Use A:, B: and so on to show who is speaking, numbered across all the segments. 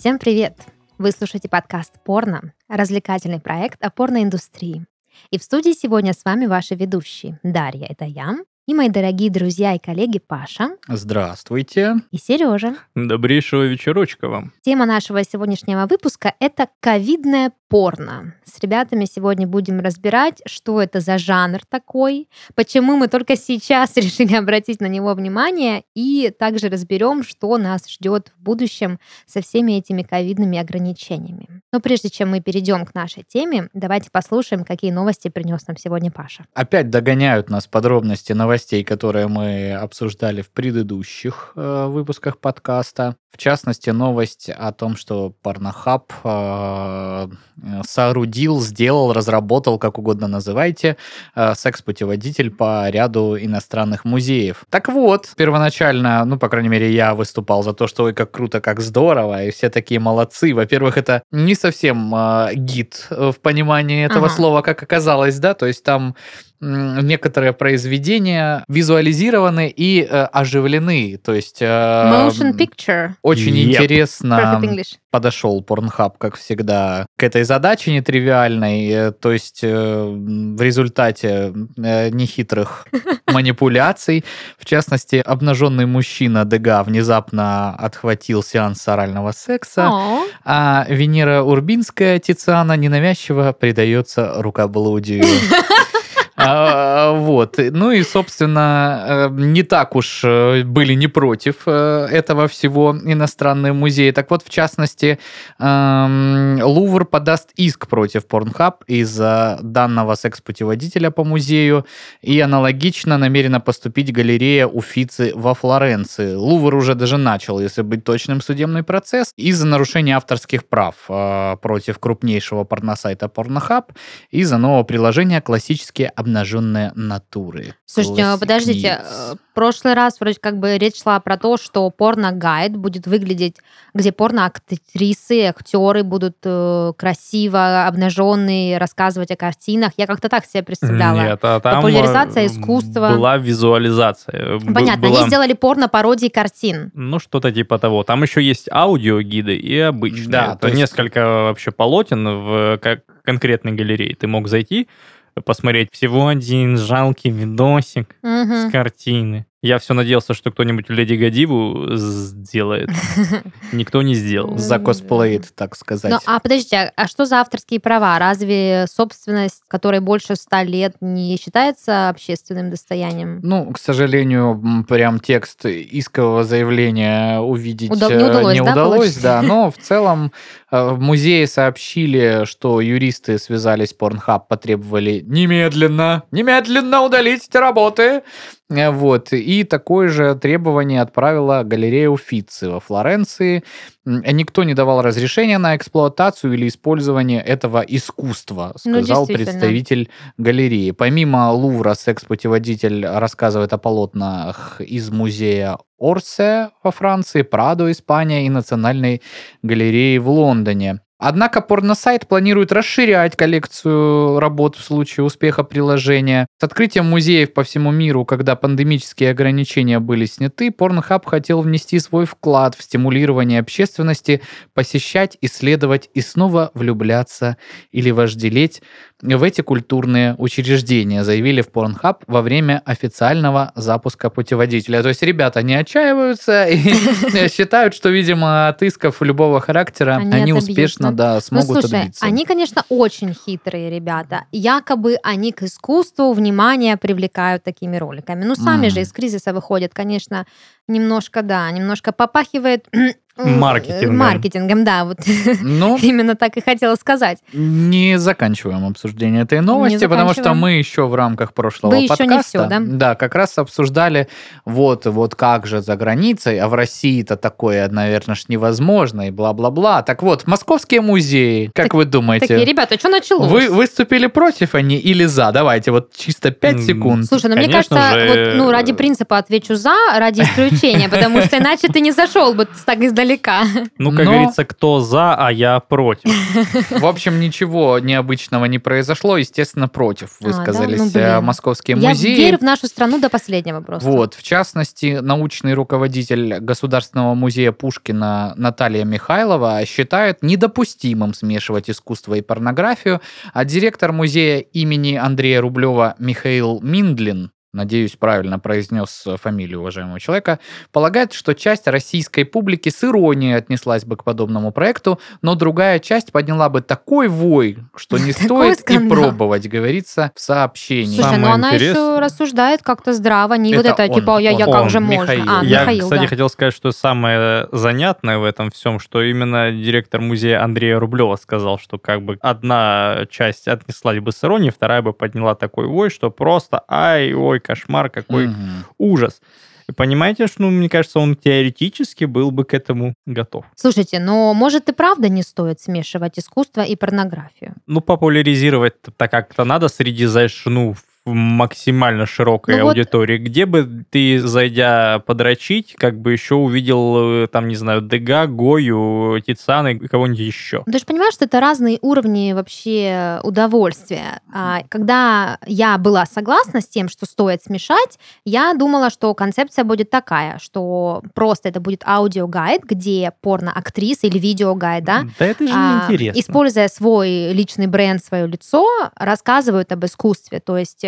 A: Всем привет! Вы слушаете подкаст «Порно» — развлекательный проект о порноиндустрии. И в студии сегодня с вами ваши ведущие. Дарья — это я, и мои дорогие друзья и коллеги Паша
B: Здравствуйте.
A: и Сережа.
C: Добрейшего вечерочка вам.
A: Тема нашего сегодняшнего выпуска — это ковидное порно. С ребятами сегодня будем разбирать, что это за жанр такой, почему мы только сейчас решили обратить на него внимание, и также разберем, что нас ждет в будущем со всеми этими ковидными ограничениями. Но прежде чем мы перейдем к нашей теме, давайте послушаем, какие новости принес нам сегодня Паша.
B: Опять догоняют нас подробности новостей, которые мы обсуждали в предыдущих э, выпусках подкаста. В частности, новость о том, что Порнохаб э, соорудил, сделал, разработал, как угодно называйте, э, секс-путеводитель по ряду иностранных музеев. Так вот, первоначально, ну, по крайней мере, я выступал за то, что ой, как круто, как здорово, и все такие молодцы. Во-первых, это не совсем э, гид э, в понимании этого
A: Ага.
B: слова, как оказалось, да, то есть там некоторые произведения визуализированы и э, оживлены, то есть... э,
A: Motion picture.
B: Очень
C: Yep.
B: интересно подошел Pornhub, как всегда, к этой задаче нетривиальной. э, То есть э, в результате э, нехитрых манипуляций, в частности, обнаженный мужчина Дега внезапно отхватил сеанс орального секса, а Венера Урбинская Тициана ненавязчиво предается рукоблудию. А, Вот. Ну и, собственно, э, не так уж э, были не против э, этого всего иностранные музеи. Так вот, в частности, эм, Лувр подаст иск против Pornhub из-за данного секс-путеводителя по музею и аналогично намерена поступить галерея Уфицы во Флоренции. Лувр уже даже начал, если быть точным, судебный процесс из-за нарушения авторских прав против крупнейшего порносайта Pornhub из-за нового приложения «Классические обнаженные натуры».
A: Слушайте, а
B: Classic
A: подождите,
B: News.
A: э, в прошлый раз вроде как бы речь шла про то, что порно-гайд будет выглядеть, где порно-актрисы, актеры будут э, красиво обнаженные, рассказывать о картинах. Я как-то так себе представляла.
C: Нет, а там
A: Популяризация
C: э,
A: искусства.
C: Была визуализация. Б-
A: Понятно,
C: была-
A: они сделали порно-пародии картин.
C: Ну, что-то типа того. Там еще есть аудиогиды и обычные.
B: Да,
C: Это
B: то есть-
C: несколько вообще полотен в как конкретной галерее. Ты мог зайти, посмотреть всего один жалкий видосик
A: Мгм.
C: с картины. Я все надеялся, что кто-нибудь Леди Гадиву сделает. Никто не сделал.
B: Закосплеит, так сказать.
A: Ну, а подождите, а- а что за авторские права? Разве собственность, которой больше ста лет, не считается общественным достоянием?
B: Ну, к сожалению, прям текст искового заявления увидеть
A: Уда-
B: э,
A: не удалось,
B: не
A: да,
B: удалось, да. Но в целом э, в музее сообщили, что юристы связались с Pornhub, потребовали немедленно, немедленно удалить эти работы. Э, Вот. И такое же требование отправила галерея Уфицы во Флоренции. М, Никто не давал разрешения на эксплуатацию или использование этого искусства,
A: Ну,
B: сказал
A: действительно.
B: представитель галереи. Помимо Лувра, секс-путеводитель рассказывает о полотнах из музея Орсе во Франции, Прадо, Испания и Национальной галереи в Лондоне. Однако порносайт планирует расширять коллекцию работ в случае успеха приложения. С открытием музеев по всему миру, когда пандемические ограничения были сняты, Pornhub хотел внести свой вклад в стимулирование общественности посещать, исследовать и снова влюбляться или вожделеть в эти культурные учреждения, заявили в Pornhub во время официального запуска путеводителя. То есть ребята не отчаиваются и считают, что, видимо, от исков любого характера
A: Они
B: они да,
A: Ну,
B: смогут
A: слушай,
B: отбиться.
A: они, конечно, очень хитрые ребята. Якобы они к искусству внимание привлекают такими роликами. Ну, сами
B: Мгм.
A: же из кризиса выходят, конечно, немножко, да, немножко попахивает...
C: Маркетингом.
A: Маркетингом, да, вот
B: Ну,
A: именно так и хотела сказать.
B: не заканчиваем обсуждение этой новости, потому что мы еще в рамках прошлого
A: Вы еще
B: подкаста,
A: не всё, да?
B: да, как раз обсуждали вот, вот как же за границей, а в России-то такое, наверное, ж невозможно и бла-бла-бла. Так вот, московские музеи, как
A: Так-
B: вы думаете,
A: Такие, ребята, что началось?
B: вы выступили против они или за? Давайте, вот чисто 5
C: М,
B: секунд.
A: Слушай, ну мне кажется,
C: же,
A: вот, ну ради принципа отвечу за, ради исключения, потому что иначе ты не зашел бы с так издалека издалека.
C: Ну, как
B: Но-
C: говорится, кто за, а я против.
B: В общем, ничего необычного не произошло. Естественно, против
A: А, да?
B: высказались
A: Ну,
B: э, московские
A: Я
B: музеи.
A: верю в нашу страну до последнего просто.
B: Вот, в частности, научный руководитель Государственного музея Пушкина Наталья Михайлова считает недопустимым смешивать искусство и порнографию, а директор музея имени Андрея Рублева Михаил Миндлин надеюсь, правильно произнес фамилию уважаемого человека, полагает, что часть российской публики с иронией отнеслась бы к подобному проекту, но другая часть подняла бы такой вой, что не
A: Такой
B: стоит и пробовать, говорится в сообщении.
A: Слушай,
C: Самое
A: ну она еще рассуждает как-то здраво, не вот
B: Это
A: типа, я, я
B: он,
A: как же можно. А,
C: Я,
A: Михаил,
C: кстати,
A: да.
C: хотел сказать, что самое занятное в этом всем, что именно директор музея Андрея Рублева сказал, что как бы одна часть отнеслась бы с иронией, вторая бы подняла такой вой, что просто ай, ой, кошмар, какой
B: Мгм.
C: ужас. И понимаете, что, ну, мне кажется, он теоретически был бы к этому готов.
A: Слушайте, но может и правда не стоит смешивать искусство и порнографию?
C: Ну, популяризировать так как-то надо среди, знаешь, ну, в максимально широкой
A: Ну вот-
C: аудитории. Где бы ты, зайдя подрочить, как бы еще увидел, э, там, не знаю, Дега, Гою, Тицана и кого-нибудь еще?
A: Ну, Ты же понимаешь, что это разные уровни вообще удовольствия. А, Когда я была согласна с тем, что стоит смешать, я думала, что концепция будет такая, что просто это будет аудиогайд, где порно-актриса или видеогайд, да,
C: Да это же
A: а,
C: неинтересно.
A: используя свой личный бренд, свое лицо, рассказывают об искусстве. То есть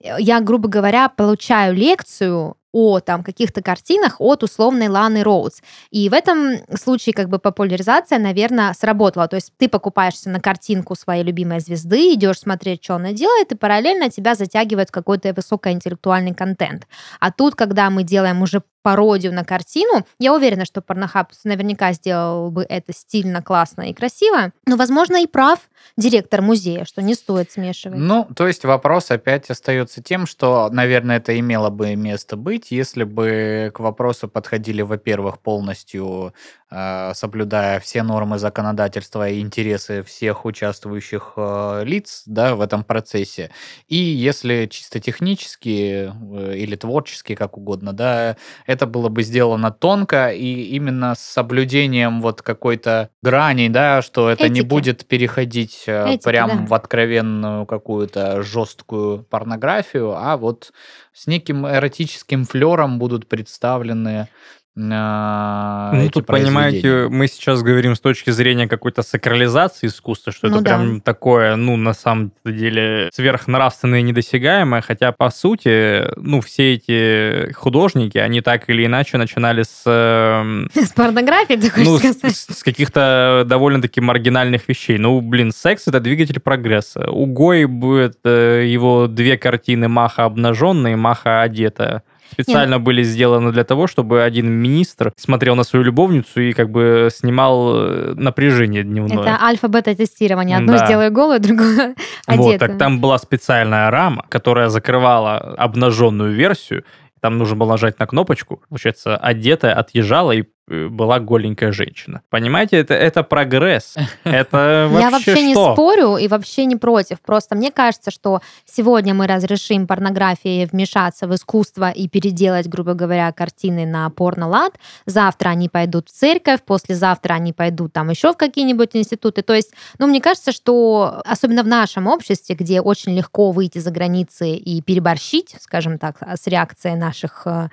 A: я, грубо говоря, получаю лекцию о там каких-то картинах от условной Ланы Роудс. И в этом случае как бы популяризация, наверное, сработала. То есть ты покупаешься на картинку своей любимой звезды, идешь смотреть, что она делает, и параллельно тебя затягивает какой-то высокоинтеллектуальный контент. А тут, когда мы делаем уже пародию на картину, я уверена, что Порнохаб наверняка сделал бы это стильно, классно и красиво. Но, возможно, и прав директор музея, что не стоит смешивать.
B: Ну, то есть вопрос опять остается тем, что, наверное, это имело бы место быть, если бы к вопросу подходили, во-первых, полностью э, соблюдая все нормы законодательства и интересы всех участвующих э, лиц да, в этом процессе. И если чисто технически э, или творчески, как угодно, да, это было бы сделано тонко и именно с соблюдением вот какой-то грани, да, что это не
A: Этики.
B: будет переходить э,
A: Этики,
B: прям
A: да.
B: в откровенную какую-то жесткую порнографию, а вот с неким эротическим флером будут представлены
C: Ну,
B: эти
C: тут, понимаете, мы сейчас говорим с точки зрения какой-то сакрализации искусства, что
A: Ну
C: это
A: да.
C: прям такое, ну, на самом деле, сверхнравственное и недосягаемое, хотя, по сути, ну, все эти художники, они так или иначе начинали с, эм,
A: С порнографией, ты хочешь
C: ну, с,
A: сказать?
C: с- с каких-то довольно-таки маргинальных вещей. Ну, блин, секс — это двигатель прогресса. У Гои будет его две картины Маха обнаженная и Маха одетая. Специально были сделаны для того, чтобы один министр смотрел на свою любовницу и как бы снимал э, напряжение дневное.
A: Это альфа-бета-тестирование. Одну
C: Да.
A: сделаю голую, другую
C: Вот,
A: одетую.
C: так там была специальная рама, которая закрывала обнаженную версию. Там нужно было нажать на кнопочку. Получается, одетая отъезжала и была голенькая женщина. Понимаете, это, это прогресс. Это вообще
A: Я вообще не
C: что?
A: спорю и вообще не против. Просто мне кажется, что сегодня мы разрешим порнографии вмешаться в искусство и переделать, грубо говоря, картины на порно-лад. Завтра они пойдут в церковь, послезавтра они пойдут там еще в какие-нибудь институты. То есть, ну, мне кажется, что особенно в нашем обществе, где очень легко выйти за границы и переборщить, скажем так, с реакцией наших э,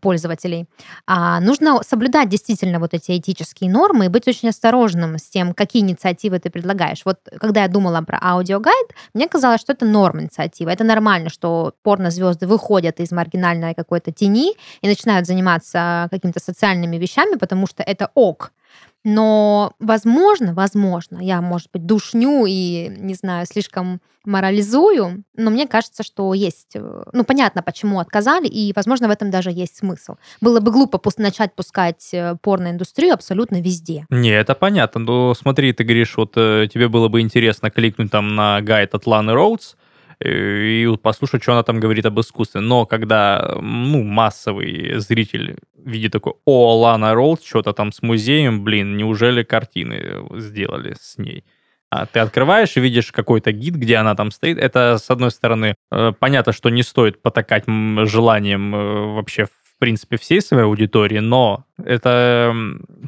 A: пользователей, а, нужно соблюдать действительно вот эти этические нормы и быть очень осторожным с тем, какие инициативы ты предлагаешь. Вот когда я думала про аудиогайд, мне казалось, что это норм инициатива. Это нормально, что порнозвезды выходят из маргинальной какой-то тени и начинают заниматься какими-то социальными вещами, потому что это ок. Но, возможно, возможно, я, может быть, душню и, не знаю, слишком морализую, но мне кажется, что есть, э, ну, понятно, почему отказали, и, возможно, в этом даже есть смысл. Было бы глупо пус- начать пускать э, порноиндустрию абсолютно везде.
C: Не, это понятно. Но смотри, ты говоришь, вот э, тебе было бы интересно кликнуть там на гайд от Ланы Роудс и послушать, что она там говорит об искусстве. Но когда ну, массовый зритель видит такой, о, Лана Роудс, что-то там с музеем, блин, неужели картины сделали с ней? А ты открываешь и видишь какой-то гид, где она там стоит. Это, с одной стороны, э, понятно, что не стоит потакать желанием э, вообще в принципе, всей своей аудитории, но это,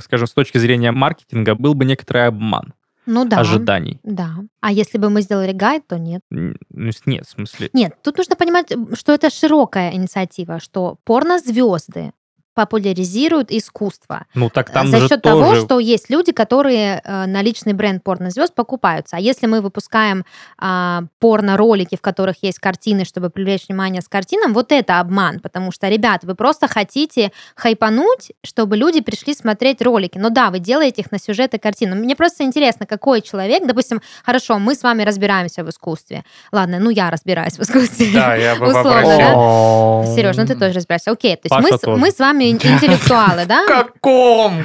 C: скажем, с точки зрения маркетинга был бы некоторый обман
A: Ну да.
C: ожиданий.
A: Да. А если бы мы сделали гайд, то нет.
C: Н- ну, Нет, в смысле...
A: Нет, тут нужно понимать, что это широкая инициатива, что порнозвезды популяризируют искусство.
C: Ну, так там
A: за
C: же
A: счет
C: тоже...
A: того, что есть люди, которые э, на личный бренд порнозвезд покупаются. А если мы выпускаем а, порно-ролики, в которых есть картины, чтобы привлечь внимание с картинам, вот это обман, потому что, ребят, вы просто хотите хайпануть, чтобы люди пришли смотреть ролики. Ну да, вы делаете их на сюжеты картин. Мне просто интересно, какой человек, допустим, хорошо, мы с вами разбираемся в искусстве. Ладно, ну я разбираюсь в искусстве.
B: Да, я бы
A: Условно, да? Сереж, ну ты тоже разбираешься. Окей, то есть мы с вами ин- интеллектуалы, да?
B: Каком?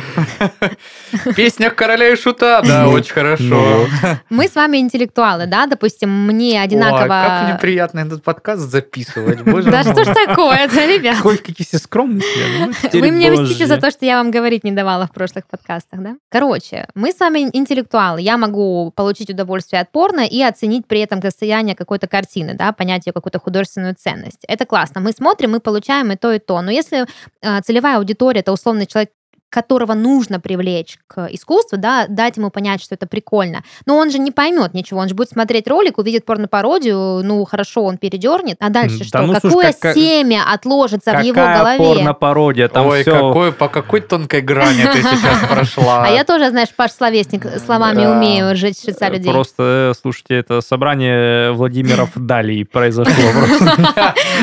B: Песня короля и шута, да,
C: Ну,
B: очень хорошо.
C: ну.
A: Мы с вами интеллектуалы, да? Допустим, мне одинаково...
B: Как неприятно этот подкаст записывать, боже
A: Да что ж такое-то, ребят?
C: Какой, какие все скромные все. Ну,
A: Вы мне мстите за то, что я вам говорить не давала в прошлых подкастах, да? Короче, мы с вами интеллектуалы. Я могу получить удовольствие от порно и оценить при этом состояние какой-то картины, да, понять ее какую-то художественную ценность. Это классно. Мы смотрим, мы получаем и то, и то. Но если э, целевая аудитория это условный человек, которого нужно привлечь к искусству, да, дать ему понять, что это прикольно. Но он же не поймет ничего, он же будет смотреть ролик, увидит порнопародию, ну хорошо, он передернет, а дальше
C: Да
A: что?
C: ну, слушай,
A: Какое
C: как-
A: семя отложится в его
C: Какая
A: голове?
C: порно-пародия, там
B: Ой,
C: все...
B: какой, по какой тонкой грани ты сейчас прошла.
A: А я тоже, знаешь, Паш Словесник, словами умею жить сердца людей.
C: Просто, э, слушайте, это собрание Владимиров Далей произошло.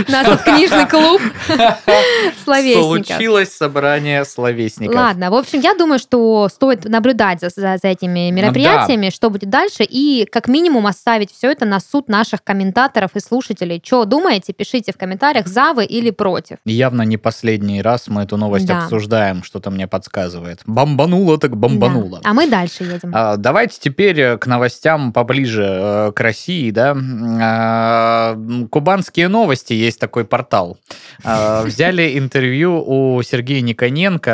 A: нас тут книжный клуб словесников.
B: Случилось собрание словесников.
A: Ладно, в общем, я думаю, что стоит наблюдать за, за- за этими мероприятиями, что будет дальше, и как минимум оставить все это на суд наших комментаторов и слушателей. Что думаете, пишите в комментариях, за вы или против.
B: Явно не последний раз мы эту новость
A: Да.
B: обсуждаем, что-то мне подсказывает. Бомбануло так бомбануло.
A: Да. А мы дальше едем.
B: А, Давайте теперь э, к новостям поближе э, к России, да. А, Кубанские новости есть такой портал. А, Взяли интервью у Сергея Никоненко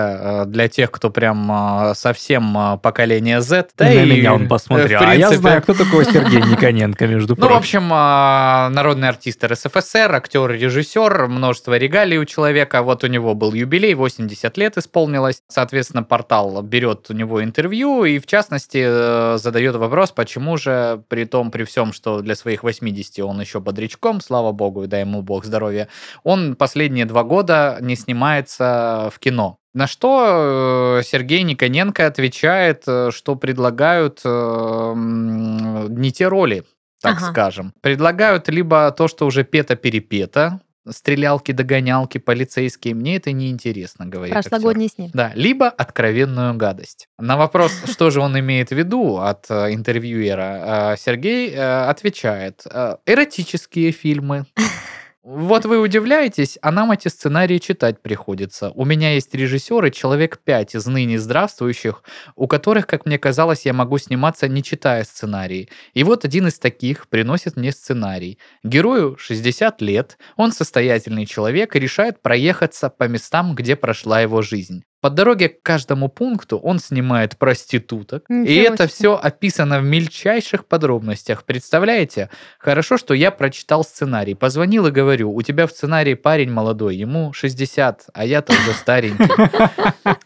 B: э, для тех, кто прям а, совсем а, поколение Z. Да
C: На
B: и,
C: меня он
B: э,
C: посмотрел.
B: в
C: А я
B: принципе,
C: знаю, кто такой Сергей Никоненко, между
B: ну, в
C: прочим.
B: общем, а, народный артист РСФСР, актер, режиссер, множество регалий у человека. Вот у него был юбилей, 80 лет исполнилось. Соответственно, портал берет у него интервью и, в частности, э, задает вопрос, почему же, при том, при всем, что для своих 80 он еще бодрячком, слава богу, и дай ему бог здоровья, он последние два года не снимается в кино. На что э, Сергей Никоненко отвечает, э, что предлагают э, не те роли, так
A: Ага.
B: скажем. Предлагают либо то, что уже пето-перепето, стрелялки, догонялки, полицейские. Мне это не интересно, говорит актер.
A: Прошлогодний снег.
B: Да, либо откровенную гадость. На вопрос, что же он имеет в виду от интервьюера, Сергей отвечает, эротические фильмы. Вот вы удивляетесь, а нам эти сценарии читать приходится. У меня есть режиссеры, человек пять из ныне здравствующих, у которых, как мне казалось, я могу сниматься, не читая сценарии. И вот один из таких приносит мне сценарий. Герою 60 лет, он состоятельный человек и решает проехаться по местам, где прошла его жизнь. По дороге к каждому пункту он снимает проституток, и
A: Ничего
B: это
A: себе.
B: все описано в мельчайших подробностях. Представляете? Хорошо, что я прочитал сценарий. Позвонил и говорю, у тебя в сценарии парень молодой, ему 60, а я-то уже старенький.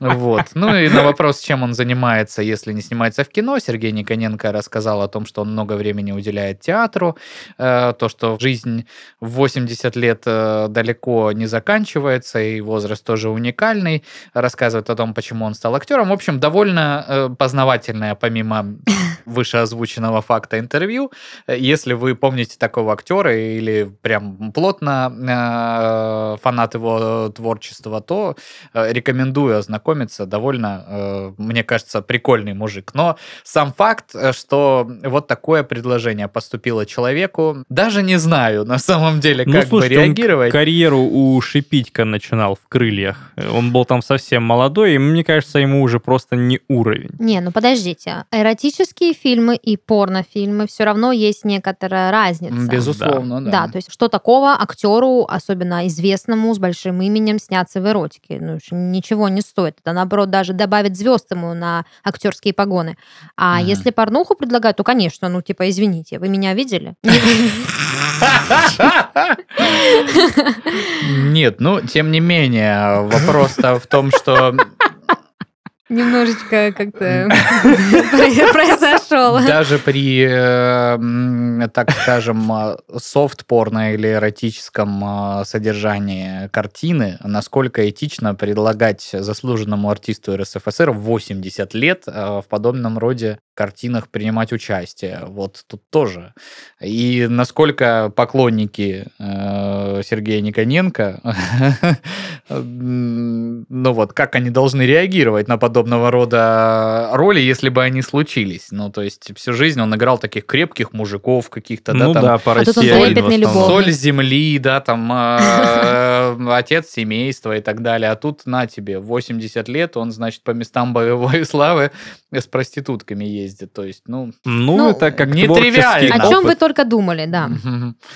B: Вот. Ну и на вопрос, чем он занимается, если не снимается в кино, Сергей Никоненко рассказал о том, что он много времени уделяет театру, э, то, что жизнь в 80 лет э, далеко не заканчивается, и возраст тоже уникальный. Рассказывает о том, почему он стал актером. В общем, довольно э, познавательное, помимо вышеозвученного факта интервью. Если вы помните такого актера или прям плотно э, фанат его творчества, то э, рекомендую ознакомиться. Довольно, э, мне кажется, прикольный мужик. Но сам факт, э, что вот такое предложение поступило человеку, даже не знаю на самом деле,
C: Ну,
B: как бы
C: слушайте, он
B: реагировать.
C: карьеру у Шипитька начинал в крыльях. Он был там совсем молодой, и мне кажется, ему уже просто не уровень.
A: Не, ну подождите. Эротические фильмы и порнофильмы все равно есть некоторая разница.
B: Безусловно, да.
A: Да, то есть что такого актеру, особенно известному, с большим именем, сняться в эротике? Ну, ничего не стоит. Это, наоборот, даже добавит звезд ему на актерские погоны. А
B: Мгм.
A: если порнуху предлагают, то, конечно, ну, типа, извините, вы меня видели?
B: Нет, ну, тем не менее, вопрос-то в том, что
A: Немножечко как-то произошел.
B: даже при, э, м, так скажем, э, софт-порно или эротическом э, содержании картины, насколько этично предлагать заслуженному артисту РСФСР в 80 лет э, в подобном роде картинах принимать участие. Вот тут тоже. И насколько поклонники э, Сергея Никоненко, ну вот, как они должны реагировать на подобного рода роли, если бы они случились. Ну, то есть всю жизнь он играл таких крепких мужиков каких-то, да,
C: Ну
B: там,
C: да, по
A: А
B: соль земли, да, там э, отец семейства и так далее. А тут на тебе 80 лет, он, значит, по местам боевой славы с проститутками ездит. То есть, ну,
C: Ну,
A: Ну,
C: это как
B: не
C: творческий
B: тривиально.
A: О чем вы
C: опыт.
A: только думали, да.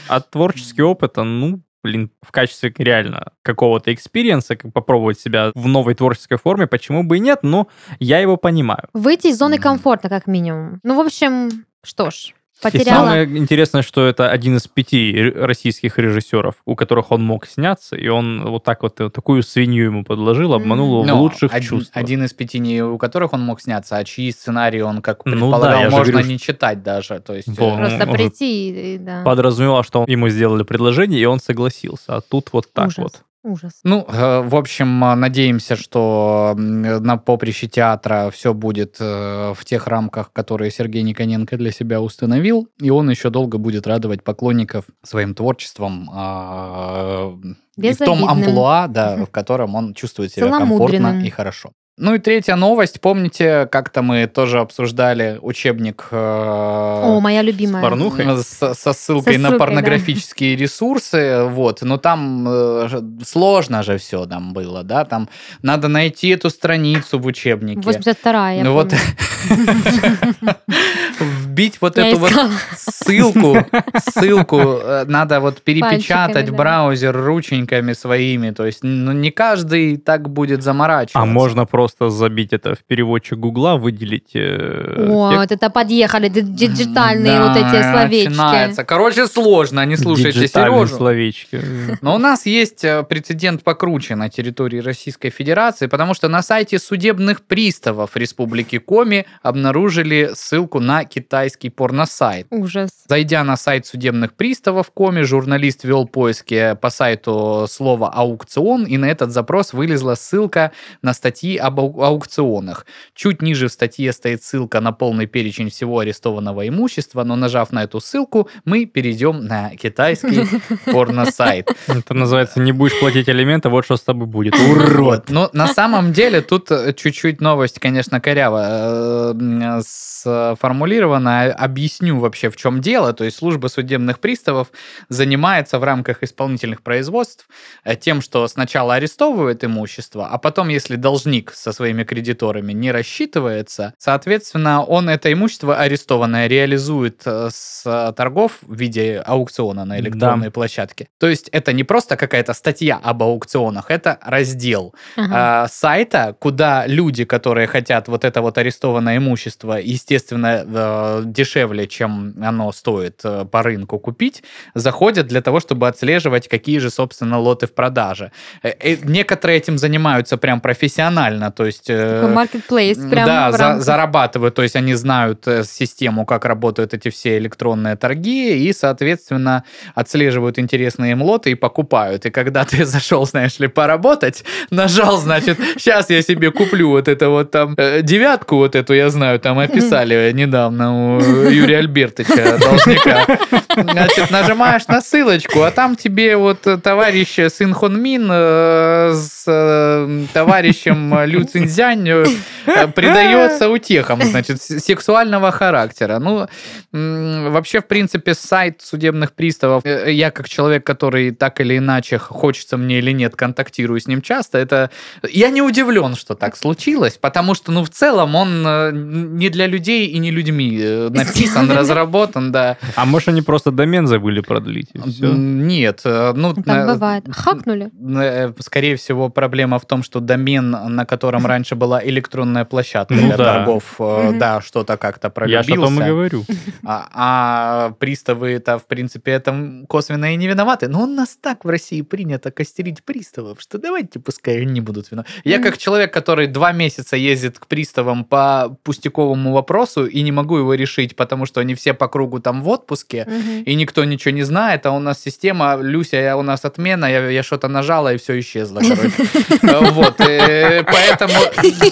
C: А творческий опыт, ну, блин, в качестве реально какого-то experience а, как попробовать себя в новой творческой форме, почему бы и нет, но я его понимаю.
A: Выйти из зоны комфорта, как минимум. Ну, в общем, что ж, потеряла.
C: И самое интересное, что это один из пяти российских режиссеров, у которых он мог сняться, и он вот так вот такую свинью ему подложил, обманул его
B: Ну,
C: в лучших
B: один,
C: чувствах.
B: один из пяти, не у которых он мог сняться, а чьи сценарии он, как
C: Ну
B: предполагал,
C: да, я же
B: можно
C: говорю,
B: не читать даже. То есть, э,
A: Просто
C: он
A: прийти и, и да.
C: Подразумевал, что ему сделали предложение, и он согласился. А тут вот так
A: Ужас.
C: вот.
A: Ужас.
B: Ну, э, в общем, э, надеемся, что на поприще театра все будет э, в тех рамках, которые Сергей Никоненко для себя установил, и он еще долго будет радовать поклонников своим творчеством а, и в том амплуа, да, в котором он чувствует себя комфортно и хорошо. Ну и третья новость. Помните, как-то мы тоже обсуждали учебник э,
A: О, моя любимая.
C: порнухой?
B: с- со ссылкой
A: Со
B: на
A: ссылкой,
B: порнографические ресурсы, вот, но там э, сложно же все там было, да, там надо найти эту страницу в учебнике.
A: 82 я
B: ну вот. вбить вот
A: Я
B: эту вот
A: искала.
B: ссылку, ссылку э, надо вот перепечатать
A: Пальчиками,
B: в
A: да.
B: браузер рученьками своими, то есть ну, не каждый так будет заморачиваться.
C: А можно просто забить это в переводчик Гугла, выделить э,
A: О,
C: текст.
A: вот это подъехали, ди- диджитальные
B: Да,
A: вот эти словечки.
B: Начинается. Короче, сложно, не слушайте Сережу.
C: словечки.
B: Но у нас есть э, прецедент покруче на территории Российской Федерации, потому что на сайте судебных приставов Республики Коми обнаружили ссылку на китайский порносайт.
A: Ужас.
B: Зайдя на сайт судебных приставов Коми, журналист вел поиски по сайту слова «аукцион», и на этот запрос вылезла ссылка на статьи об ау- аукционах. Чуть ниже в статье стоит ссылка на полный перечень всего арестованного имущества, но нажав на эту ссылку, мы перейдем на китайский порносайт.
C: Это называется «Не будешь платить алименты, вот что с тобой будет, урод».
B: Но на самом деле тут э, чуть-чуть новость, конечно, коряво э, м, сформулирована. Объясню вообще, в чем дело. То есть служба судебных приставов занимается в рамках исполнительных производств э, тем, что сначала арестовывает имущество, а потом, если должник со своими кредиторами не рассчитывается, соответственно, он это имущество арестованное реализует э, с э, торгов в виде аукциона на электронной площадке. То есть это не просто какая-то статья об аукционах, это раздел
A: Ага.
B: а, сайта, куда люди, которые хотят вот это вот арестованное имущество, естественно, э, дешевле, чем оно стоит э, по рынку купить, заходят для того, чтобы отслеживать, какие же, собственно, лоты в продаже. Э, э, Некоторые этим занимаются прям профессионально, то есть...
A: Такой маркетплейс прям
B: да, за- зарабатывают, то есть они знают систему, как работают эти все электронные торги, и, соответственно, отслеживают интересные им лоты и покупают. И когда ты зашел, знаешь ли, поработать, нажал, значит, сейчас я себе куплю вот это вот там девятку вот эту, я знаю, там описали недавно у Юрия Альбертовича, должника. Значит, нажимаешь на ссылочку, а там тебе вот э, товарищ Сын Хон Мин э, с э, товарищем Лю Цинзянь э, э, придается утехам, значит, сексуального характера. Ну, вообще, в принципе, сайт судебных приставов, э, я как человек, который так или иначе, хочется мне или нет, контактирую с ним часто, это... Я не удивлен, что так случилось, потому что, ну, в целом он э, не для людей и не людьми э, написан, разработан, да.
C: А может, они просто домен забыли продлить, и все?
B: М, Нет, э, ну...
A: Так
B: на-
A: бывает. Хакнули.
B: э, Скорее всего, проблема в том, что домен, на котором раньше была электронная площадка
C: Ну
B: для
C: да.
B: торгов, э, да, что-то как-то
C: Я же о том и
B: пролюбился.
C: говорю.
B: А, а приставы-то, в принципе, это косвенно и не виноваты. Но у нас так в России принято костерить приставов, что давайте пускай они не будут виноваты. Я как человек, который два месяца ездит к приставам по пустяковому вопросу и не могу его решить, потому что они все по кругу там в отпуске,
A: Мгм.
B: и никто ничего не знает, а у нас система, Люся, я, у нас отмена, я, я что-то нажала, и все исчезло, короче. Э, Вот, э, поэтому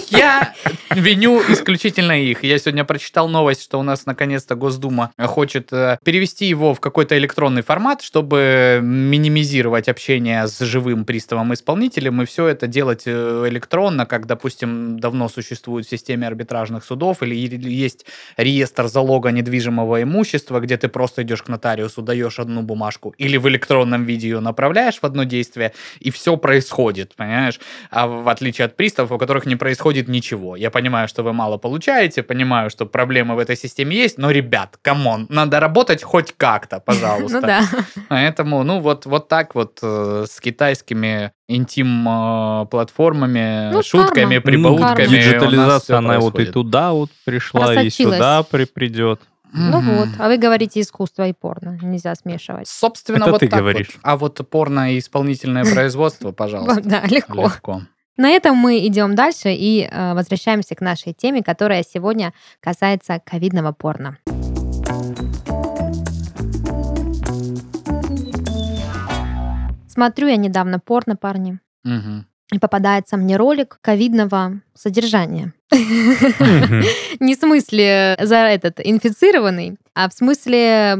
B: я виню исключительно их. Я сегодня прочитал новость, что у нас наконец-то Госдума хочет э, перевести его в какой-то электронный формат, чтобы минимизировать общение с живым приставом-исполнителем, и все это делать электронно, как, допустим, давно существует в системе арбитражных судов, или есть реестр залога недвижимого имущества, где ты просто идешь к нотариусу, даешь одну бумажку, или в электронном виде ее направляешь в одно действие, и все происходит, понимаешь? А в отличие от приставов, у которых не происходит ничего. Я понимаю, что вы мало получаете, понимаю, что проблемы в этой системе есть, но, ребят, come on, надо работать хоть как-то, пожалуйста.
A: Ну да.
B: Поэтому, ну, вот, вот так вот э, с китайскими интим-платформами,
A: Ну,
B: шутками,
A: карма.
B: прибаутками.
A: Ну,
C: Диджитализация, она вот и туда вот пришла, и сюда при- придет.
A: Ну
B: Мгм.
A: вот, а вы говорите искусство и порно. Нельзя смешивать.
B: Собственно,
C: Это
B: вот
C: ты
B: так
C: говоришь.
B: вот. А вот порно и исполнительное производство, пожалуйста.
A: Да, легко.
B: Легко.
A: На этом мы идем дальше и э, возвращаемся к нашей теме, которая сегодня касается ковидного порно. Смотрю я недавно порно, парни,
B: Мгм.
A: и попадается мне ролик ковидного содержания. Не в смысле за этот инфицированный, а в смысле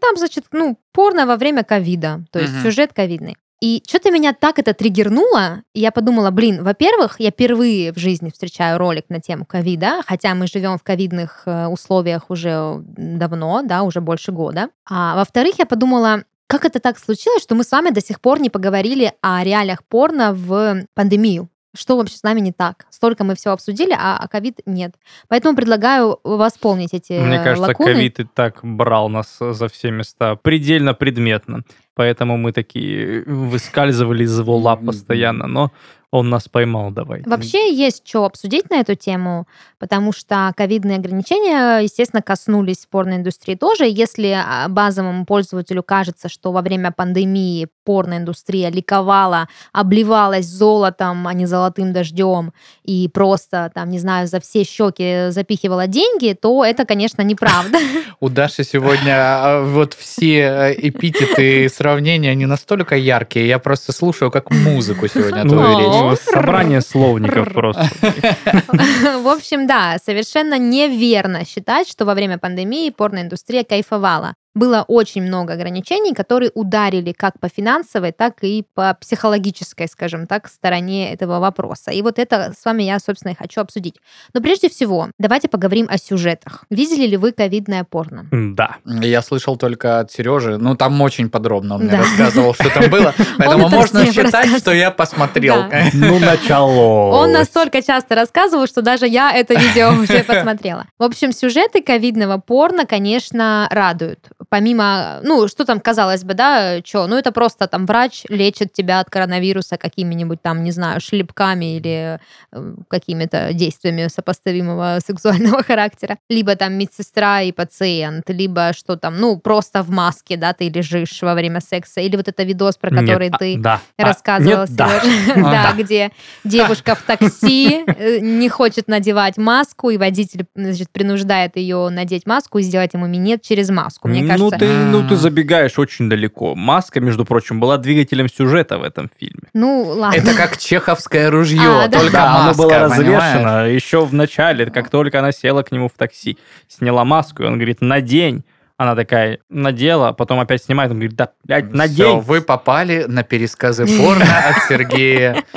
A: там, значит, ну, порно во время ковида, то есть сюжет ковидный. И что-то меня так это триггернуло, и я подумала, блин, во-первых, я впервые в жизни встречаю ролик на тему ковида, хотя мы живем в ковидных э, условиях уже давно, да, уже больше года. А во-вторых, я подумала, как это так случилось, что мы с вами до сих пор не поговорили о реалиях порно в пандемию? Что вообще с нами не так? Столько мы все обсудили, а а ковид нет. Поэтому предлагаю восполнить эти
C: Мне
A: э,
C: кажется, ковид и так брал нас за все места предельно предметно. Поэтому мы такие выскальзывали из его лап постоянно. Но он нас поймал, давай.
A: Вообще есть что обсудить на эту тему, потому что ковидные ограничения, естественно, коснулись порноиндустрии тоже. Если а, базовому пользователю кажется, что во время пандемии порноиндустрия ликовала, обливалась золотом, а не золотым дождем, и просто, там, не знаю, за все щеки запихивала деньги, то это, конечно, неправда.
B: У Даши сегодня а, вот все э, эпитеты и сравнения, они настолько яркие. Я просто слушаю как музыку сегодня
C: Ну,
B: твою
A: О.
B: речь.
C: ну, собрание словников просто.
A: В общем, да, совершенно неверно считать, что во время пандемии порноиндустрия кайфовала. Было очень много ограничений, которые ударили как по финансовой, так и по психологической, скажем так, стороне этого вопроса. И вот это с вами я, собственно, и хочу обсудить. Но прежде всего, давайте поговорим о сюжетах. Видели ли вы ковидное порно?
C: Да.
B: Я слышал только от Сережи. Ну, там очень подробно он мне
A: Да.
B: рассказывал, что там было. Поэтому
A: это
B: можно считать, что я посмотрел.
C: Ну, начало.
A: Он настолько часто рассказывал, что даже я это видео уже посмотрела. В общем, сюжеты ковидного порно, конечно, радуют. Помимо, ну, что там, казалось бы, да, что, ну, это просто там врач лечит тебя от коронавируса какими-нибудь там, не знаю, шлепками или э, какими-то действиями сопоставимого сексуального характера. Либо там медсестра и пациент, либо что там, ну, просто в маске, да, ты лежишь во время секса. Или вот это видос, про
C: Нет,
A: который
C: а,
A: ты.
C: А,
A: рассказывал,
C: нет, да.
A: Серёж.
B: А,
A: Да,
B: да.
A: где девушка в такси э, не хочет надевать маску, и водитель, значит, принуждает ее надеть маску и сделать ему минет через маску. Мне
C: ну,
A: кажется,
C: ты, ну, ты
B: М.
C: забегаешь очень далеко. Маска, между прочим, была двигателем сюжета в этом фильме.
A: ну, ладно.
B: Это как чеховское ружье,
A: А,
B: только
C: да, оно
B: маска,
C: было
B: понимаешь?
C: развешено еще в начале, как только она села к нему в такси, сняла маску, и он говорит, надень. Она такая, надела, потом опять снимает, он говорит, да, блядь, надень.
B: вы попали на пересказы порно от Сергея.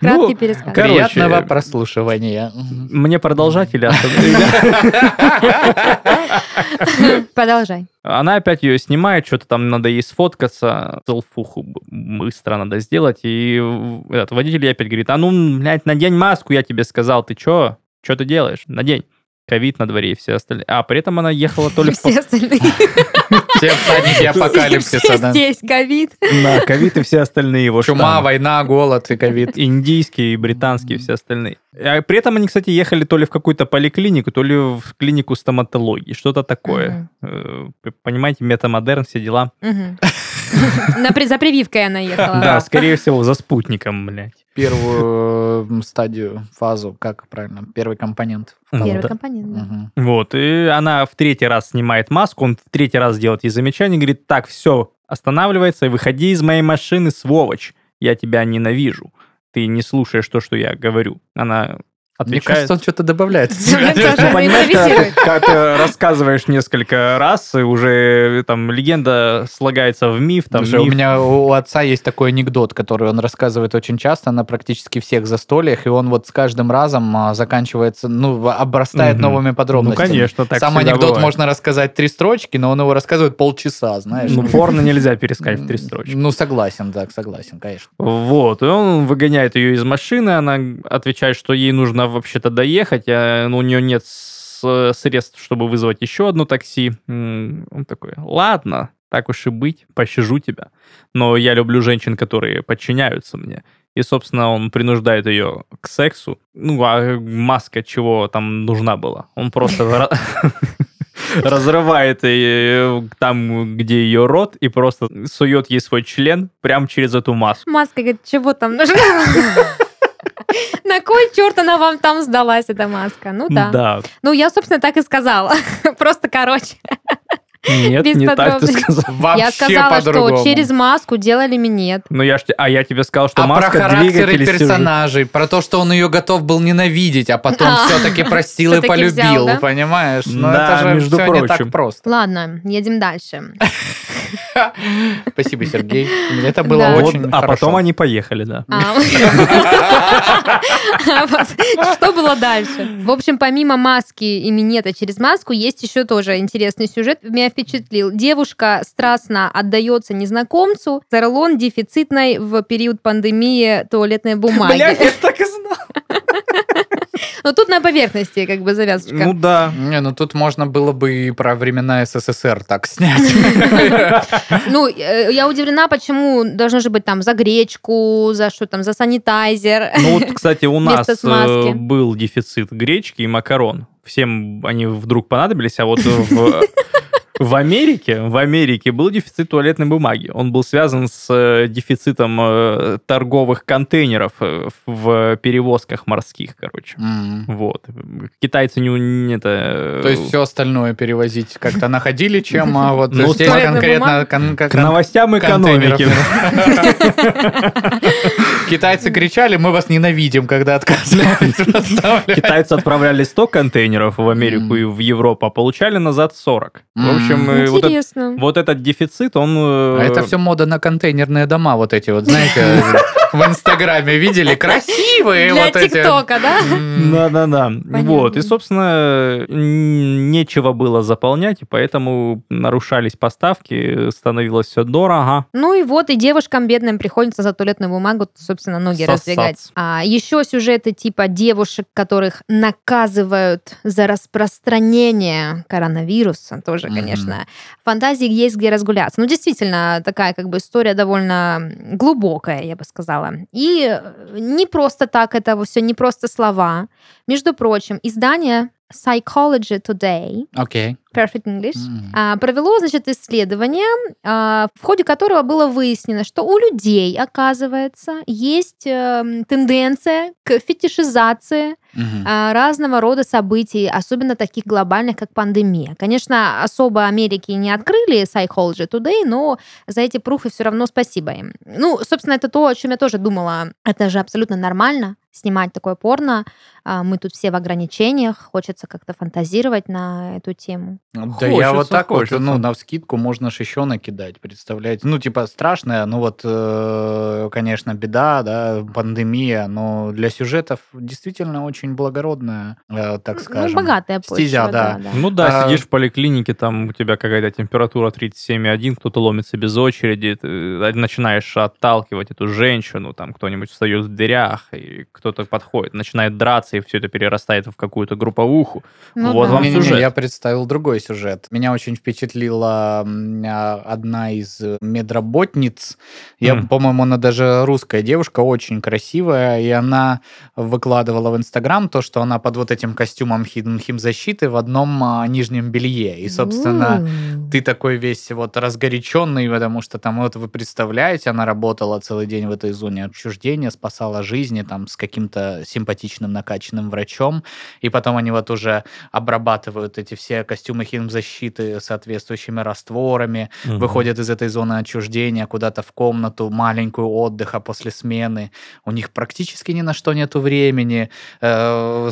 A: Краткий
C: Ну,
A: пересказ.
C: короче,
B: Приятного прослушивания.
C: Мне продолжать или?
A: Продолжай.
C: Она опять ее снимает, что-то там надо ей сфоткаться, селфуху б- быстро надо сделать, и этот водитель ей опять говорит, а ну, блядь, надень маску, я тебе сказал, ты чё? Что ты делаешь? Надень. Ковид на дворе и все остальные. А при этом она ехала то ли в...
A: Все остальные.
B: Все всадники апокалипсиса, да.
A: здесь, ковид.
C: На ковид и все остальные его
B: Чума, война, голод и ковид.
C: Индийские, и британские, и все остальные. А при этом они, кстати, ехали то ли в какую-то поликлинику, то ли в клинику стоматологии, что-то такое. Э, Понимаете, метамодерн, все дела.
A: За прививкой она ехала.
C: Да, скорее всего, за спутником, блядь.
B: Первую стадию, фазу, как правильно, первый компонент.
C: Ну
A: Первый
C: да.
A: компонент, да.
C: Вот, и она в третий раз снимает маску, он в третий раз делает ей замечание, говорит, так, все, останавливается, выходи из моей машины, сволочь, я тебя ненавижу. Ты не слушаешь то, что я говорю. Она
B: Мне
C: отвечает.
B: кажется, он что-то добавляет.
A: Мне
C: Ну,
A: она
C: понимаешь, когда, ты- рассказываешь несколько раз, и уже там легенда слагается в миф, там
B: у меня у отца есть такой анекдот, который он рассказывает очень часто на практически всех застольях, и он вот с каждым разом а, заканчивается, ну, обрастает новыми
C: Ну,
B: подробностями.
C: конечно, так
B: Сам анекдот
C: бывает.
B: можно рассказать три строчки, но он его рассказывает полчаса, знаешь.
C: Ну, порно нельзя перескать в три строчки.
B: Ну, согласен, да, согласен, конечно.
C: Вот, и он выгоняет ее из машины, она отвечает, что ей нужно вообще-то доехать, а ну, у нее нет средств, чтобы вызвать еще одно такси. Он такой, ладно, так уж и быть, пощажу тебя. Но я люблю женщин, которые подчиняются мне. И, собственно, он принуждает ее к сексу. Ну, а маска чего там нужна была? Он просто ра- разрывает ее там, где ее рот, и просто сует ей свой член прямо через эту маску.
A: Маска говорит, чего там нужно? На кой черт она вам там сдалась, эта маска? Ну да.
C: Да.
A: Ну, я, собственно, так и сказала. Просто короче.
C: Нет,
A: Без
C: не так ты
A: подробностей.
C: сказал.
B: Вообще
A: я сказала, что через маску делали минет.
C: Ну я ж, а я тебе сказал, что
B: а про
C: маска
B: характеры
C: двигатель сюжет.
B: персонажей, про то, что он ее готов был ненавидеть, а потом
A: А,
B: все-таки простил и
A: всё-таки
B: полюбил,
A: взял, да?
B: понимаешь? Ну
C: Да,
B: это же
C: между
B: всё не так
C: прочим.
B: просто.
A: Ладно, едем дальше.
B: Спасибо, Сергей. Это было
A: Да.
C: Вот,
B: очень
C: а
B: хорошо.
C: потом они поехали, да.
A: А, вот. Что было дальше? В общем, помимо маски и минета через маску, есть еще тоже интересный сюжет. Меня впечатлил. Девушка страстно отдается незнакомцу. Зарлон дефицитной в период пандемии туалетной бумаги.
C: Блядь, я так и знал.
A: Но тут на поверхности как бы завязочка.
C: Ну да.
B: Не, ну тут можно было бы и про времена СССР так снять.
A: Ну, э, я удивлена, почему должно же быть там за гречку, за что там, за санитайзер.
C: Ну вот, кстати, у нас э, был дефицит гречки и макарон. Всем они вдруг понадобились, а вот в, в Америке, в Америке был дефицит туалетной бумаги. Он был связан с э, дефицитом э, торговых контейнеров э, в перевозках морских, короче.
B: М.
C: Вот. Китайцы не, не это...
B: То есть все остальное перевозить как-то находили, чем а вот
C: Ну,
B: здесь конкретно... кон- кон-
C: К новостям экономики.
B: Китайцы кричали, мы вас ненавидим, когда отказывались поставлять.
C: Китайцы отправляли 100 контейнеров в Америку и в Европу, а получали назад 40. В общем, э, вот, этот,
A: Интересно.
C: вот этот дефицит, он... э,
B: А это все мода на контейнерные дома, вот эти вот, знаете, в Инстаграме видели, красивые
A: Для
B: вот эти.
A: ТикТока, да?
C: Да-да-да. Вот. И, собственно, нечего было заполнять, и поэтому нарушались поставки, становилось все дорого.
A: Ну и вот, и девушкам бедным приходится за туалетную бумагу, собственно, ноги
C: Сосаться.
A: раздвигать. А еще сюжеты типа девушек, которых наказывают за распространение коронавируса, тоже, конечно. Фантазии есть где разгуляться. Ну, действительно, такая как бы история довольно глубокая, я бы сказала. И э, не просто так это все, не просто слова. Между прочим, издание Psychology Today,
B: Окей.
A: Perfect English, а, провело, значит, исследование, а, в ходе которого было выяснено, что у людей, оказывается, есть эм, тенденция к фетишизации А, разного рода событий, особенно таких глобальных, как пандемия. Конечно, особо Америки не открыли Psychology Today, но за эти пруфы все равно спасибо им. Ну, собственно, это то, о чем я тоже думала. Это же абсолютно нормально снимать такое порно. А, Мы тут все в ограничениях, хочется как-то фантазировать на эту тему.
B: Да я вот
C: Хочется,
B: так вот,
C: хочется.
B: ну, на вскидку можно ж еще накидать, представляете? Ну, типа, страшная, ну вот, э, конечно, беда, да, пандемия, но для сюжетов действительно очень очень благородная, э, так
A: Ну,
B: скажем.
A: богатая почва,
B: стезя, да.
A: да.
C: Ну да,
B: А-
C: сидишь в поликлинике, там у тебя какая-то температура 37,1, кто-то ломится без очереди, ты начинаешь отталкивать эту женщину, там кто-нибудь встает в дверях, и кто-то подходит, начинает драться, и все это перерастает в какую-то групповуху.
A: Ну
C: Вот
A: да.
C: вам
B: Не-не-не,
C: сюжет.
B: Я представил другой сюжет. Меня очень впечатлила а, одна из э, медработниц. Я,
C: Мгм.
B: по-моему, она даже русская девушка, очень красивая, и она выкладывала в Инстаграм то, что она под вот этим костюмом хим- химзащиты в одном а, нижнем белье. И, собственно,
A: У.
B: ты такой весь вот разгоряченный, потому что там вот вы представляете, она работала целый день в этой зоне отчуждения, спасала жизни там с каким-то симпатичным накачанным врачом, и потом они вот уже обрабатывают эти все костюмы химзащиты соответствующими растворами,
C: Мгм.
B: выходят из этой зоны отчуждения куда-то в комнату маленькую отдыха после смены. У них практически ни на что нету времени э,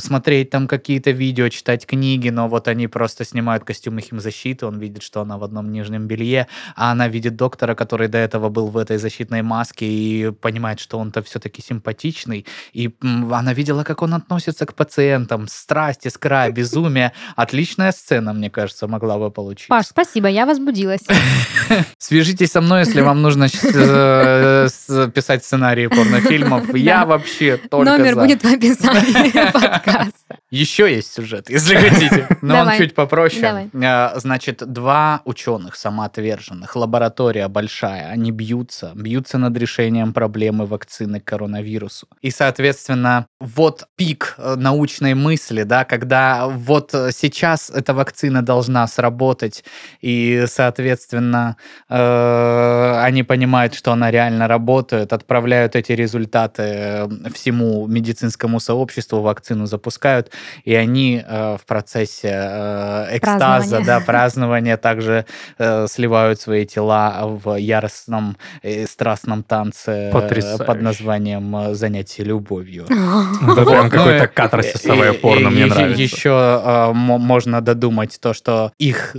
B: смотреть там какие-то видео, читать книги, но вот они просто снимают костюмы химзащиты, он видит, что она в одном нижнем белье, а она видит доктора, который до этого был в этой защитной маске и понимает, что он-то все-таки симпатичный, и она видела, как он относится к пациентам, страсть, искра, безумие. Отличная сцена, мне кажется, могла бы получиться.
A: Паш, спасибо, я возбудилась.
B: Свяжитесь со мной, если вам нужно э, с- писать сценарии порнофильмов. Я вообще только
A: Номер будет в описании подкаста.
B: Еще есть сюжет, если хотите. Но он чуть попроще.
A: Давай.
B: Э, Значит, два ученых самоотверженных, лаборатория большая, они бьются, бьются над решением проблемы вакцины к коронавирусу. И, соответственно, вот пик э, научной мысли, да, когда вот сейчас эта вакцина должна сработать, и, соответственно, э, они понимают, что она реально работает, отправляют эти результаты э, всему медицинскому сообществу, вакцину запускают, и они э, в процессе э, экстаза,
A: Празднования.
B: да, празднования также э, сливают свои тела в яростном э, страстном танце э,
C: Потрясающе.
B: под названием э, «Занятие любовью».
C: Это прям
B: Ну,
C: какое-то
B: э,
C: катарсисовое
B: и-
C: порно,
B: и-
C: мне
B: и-
C: нравится.
B: Еще э, мо- можно додумать то, что их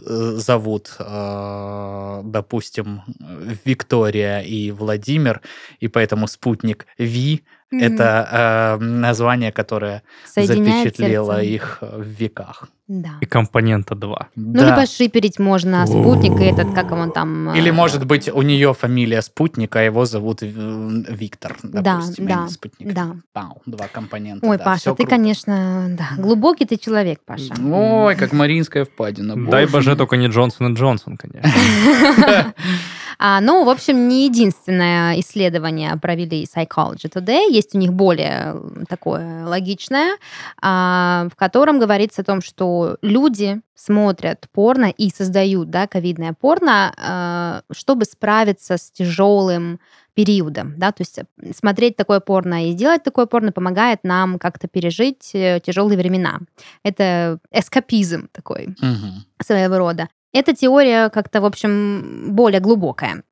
B: зовут, допустим, Виктория и Владимир, и поэтому спутник Ви — это э, название, которое запечатлело
A: сердце.
B: их э, в веках.
A: Да.
C: И компонента 2.
A: Ну, либо шиперить можно спутник, и этот, как он там...
B: Или,
A: э,
B: может быть, у нее фамилия спутник, а его зовут э, Виктор,
A: Да,
B: допустим,
A: да,
B: или спутник.
A: да.
B: Пау, два компонента.
A: Ой,
B: да,
A: Паша, ты,
B: круто.
A: конечно, да, глубокий ты человек, Паша.
B: Ой, как Маринская впадина.
C: Дай
B: боже
C: только не Джонсон и Джонсон, конечно.
A: А, ну, в общем, не единственное исследование провели Psychology Today. Есть у них более такое логичное, а, в котором говорится о том, что люди смотрят порно и создают да, ковидное порно, а, чтобы справиться с тяжелым периодом, да, то есть э, смотреть такое порно и делать такое порно помогает нам как-то пережить э, тяжелые времена. Это эскапизм такой
B: Мгм.
A: своего рода. Эта теория как-то, в общем, более глубокая,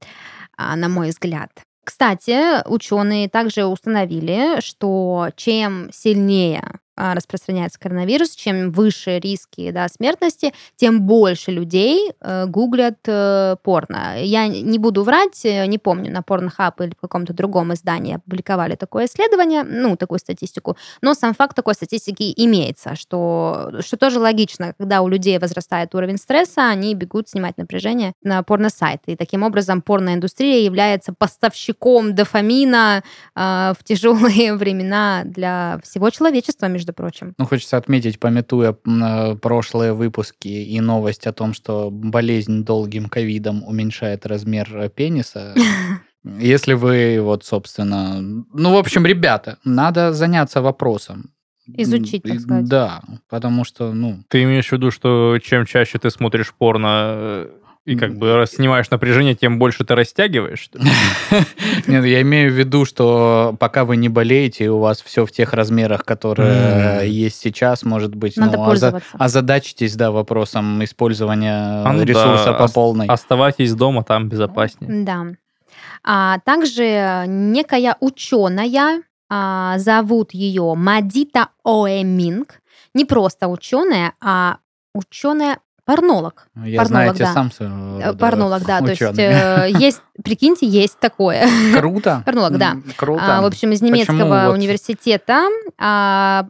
A: а, на мой взгляд. Кстати, ученые также установили, что чем сильнее распространяется коронавирус, чем выше риски да, смертности, тем больше людей э, гуглят э, порно. Я не буду врать, э, не помню, на Pornhub или в каком-то другом издании опубликовали такое исследование, ну, такую статистику, но сам факт такой статистики имеется, что, что тоже логично, когда у людей возрастает уровень стресса, они бегут снимать напряжение на порно-сайты. И таким образом порноиндустрия является поставщиком дофамина э, в тяжелые времена для всего человечества, между прочим.
B: Ну, хочется отметить, пометуя э, прошлые выпуски и новость о том, что болезнь долгим ковидом уменьшает размер э, пениса. Если вы, вот, собственно... Ну, в общем, ребята, надо заняться вопросом.
A: Изучить, так сказать.
B: Да, потому что, ну,
C: Ты имеешь в виду, что чем чаще ты смотришь порно э, и как бы раз снимаешь напряжение, тем больше ты растягиваешь?
B: Нет, я имею в виду, что пока вы не болеете, у вас все в тех размерах, которые есть сейчас, может быть,
A: Надо
B: ну, оза-
A: пользоваться.
B: озадачитесь, да, вопросом использования
C: А, ну
B: ресурса по полной.
C: Оставайтесь дома, там безопаснее.
A: Да. А также некая ученая, а, зовут ее Мадита Оэминг, не просто ученая, а ученая порнолог.
B: Я,
A: порнолог,
B: знаете,
A: да.
B: сам своего
A: Э, Порнолог, да. То есть
B: ученый.
A: э, есть Прикиньте, есть такое.
B: Круто.
A: Порнолог, да.
B: Круто.
A: А, в общем, из
B: Почему
A: немецкого
B: вот-
A: университета а,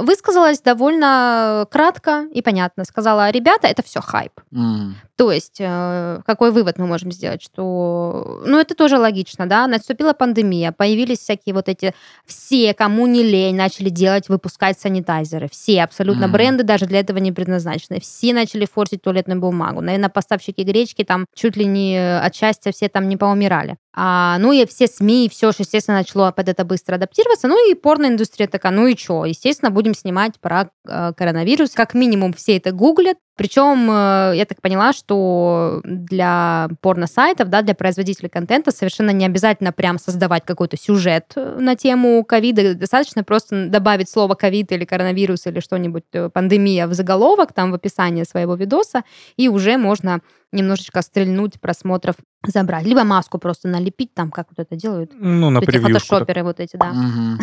A: высказалась довольно кратко и понятно. Сказала, ребята, это все хайп.
B: М,
A: То есть, э, какой вывод мы можем сделать? Что, ну, это тоже логично, да, наступила пандемия, появились всякие вот эти, все, кому не лень, начали делать, выпускать санитайзеры. Все, абсолютно,
B: Мгм.
A: бренды даже для этого не предназначены. Все начали форсить туалетную бумагу. Наверное, поставщики гречки там чуть ли не от счастья все там не поумирали. А, ну и все СМИ, все, естественно, начало под это быстро адаптироваться. Ну и порноиндустрия такая, ну и что? Естественно, будем снимать про э, коронавирус. Как минимум все это гуглят. Причем, э, я так поняла, что для порно-сайтов, да, для производителей контента совершенно не обязательно прям создавать какой-то сюжет э, на тему ковида. Достаточно просто добавить слово ковид или коронавирус или что-нибудь, э, пандемия в заголовок, там в описании своего видоса, и уже можно немножечко стрельнуть просмотров забрать. Либо маску просто налепить, там, как вот это делают.
C: Ну, на
A: Вот эти фотошоперы вот эти, да.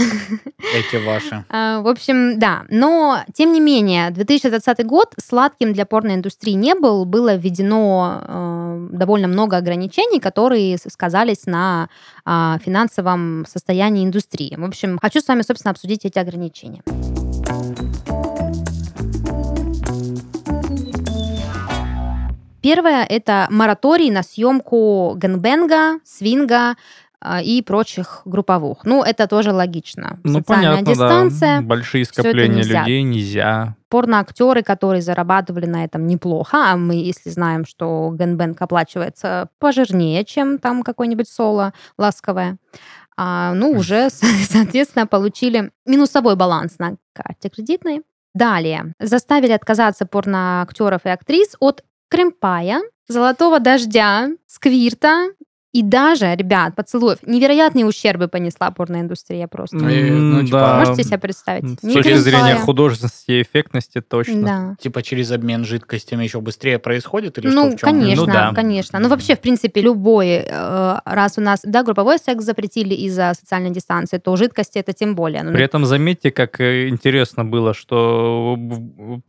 B: Эти ваши.
A: А, В общем, да. Но, тем не менее, 2020 год сладким для порноиндустрии не был. Было введено э, довольно много ограничений, которые сказались на а, финансовом состоянии индустрии. В общем, хочу с вами, собственно, обсудить эти ограничения. Первое – это мораторий на съемку гэнгбенга, свинга а, и прочих групповух. Ну, это тоже логично.
C: Ну,
A: Социальная
C: понятно,
A: дистанция.
C: да. Большие скопления
A: нельзя.
C: людей нельзя.
A: порноактеры, которые зарабатывали на этом неплохо, а мы, если знаем, что гэнбэнг оплачивается пожирнее, чем там какой-нибудь соло ласковое, а, ну, уже, соответственно, получили минусовой баланс на карте кредитной. Далее. Заставили отказаться порноактеров и актрис от кремпая, золотого дождя, сквирта и даже, ребят, поцелуев. Невероятные ущербы понесла порноиндустрия просто.
B: Ну, и, ну,
C: М,
B: типа,
C: да.
A: Можете себе представить?
C: С точки зрения художественности и эффектности точно.
A: Да.
B: Типа через обмен жидкостями еще быстрее происходит или что?
A: Ну,
B: в чём?
A: конечно,
C: Ну да.
A: конечно. Ну, вообще, в принципе, любой, э, раз у нас, да, групповой секс запретили из-за социальной дистанции, то жидкости это тем более. Ну,
C: При этом заметьте, как э, интересно было, что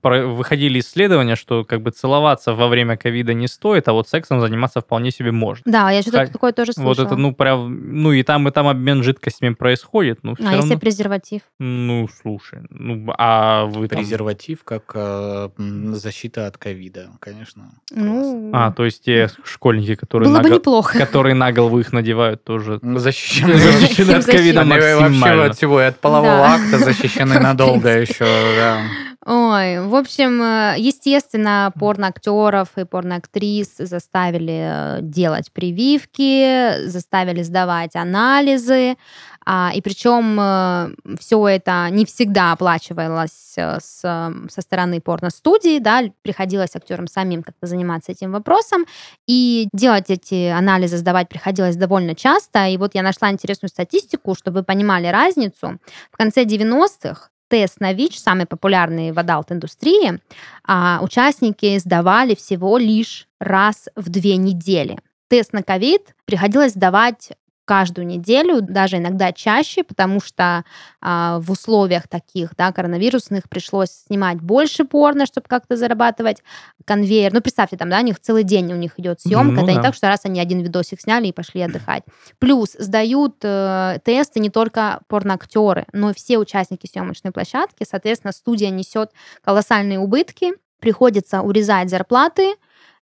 C: выходили исследования, что как бы целоваться во время ковида не стоит, а вот сексом заниматься вполне себе можно.
A: Да, я что-то такое тоже слышала.
C: Вот это, ну, прям, ну, и там, и там обмен жидкостями происходит, ну, все
A: а
C: равно...
A: если презерватив?
C: Ну, слушай, ну, а вы там...
B: Презерватив как э, защита от ковида, конечно.
A: Ну,
C: А, то есть те школьники, которые,
A: было
C: на,
A: бы
C: гол-
A: неплохо.
C: которые на голову их надевают, тоже
B: классно. Защищены
C: защищены от ковида
B: Они вообще
C: максимально.
B: от всего, и от полового акта защищены надолго еще, да.
A: Ой, в общем, э, естественно, порноактеров и порноактрис заставили э, делать прививки, заставили сдавать анализы, а, и причем все это не всегда оплачивалось э, с, э, со стороны порностудии, да, приходилось актерам самим как-то заниматься этим вопросом, и делать эти анализы, сдавать приходилось довольно часто, и вот я нашла интересную статистику, чтобы вы понимали разницу. В конце 90-х тест на ВИЧ, самый популярный в adult -индустрии, а, участники сдавали всего лишь раз в две недели. Тест на ковид приходилось сдавать каждую неделю, даже иногда чаще, потому что а, в условиях таких, да, коронавирусных пришлось снимать больше порно, чтобы как-то зарабатывать конвейер. Ну, представьте, там, да, у них целый день у них идет съемка,
C: Ну
A: это не
C: да.
A: так, что раз они один видосик сняли и пошли отдыхать. Плюс сдают э, тесты не только порноактеры, но и все участники съемочной площадки. Соответственно, студия несет колоссальные убытки, приходится урезать зарплаты,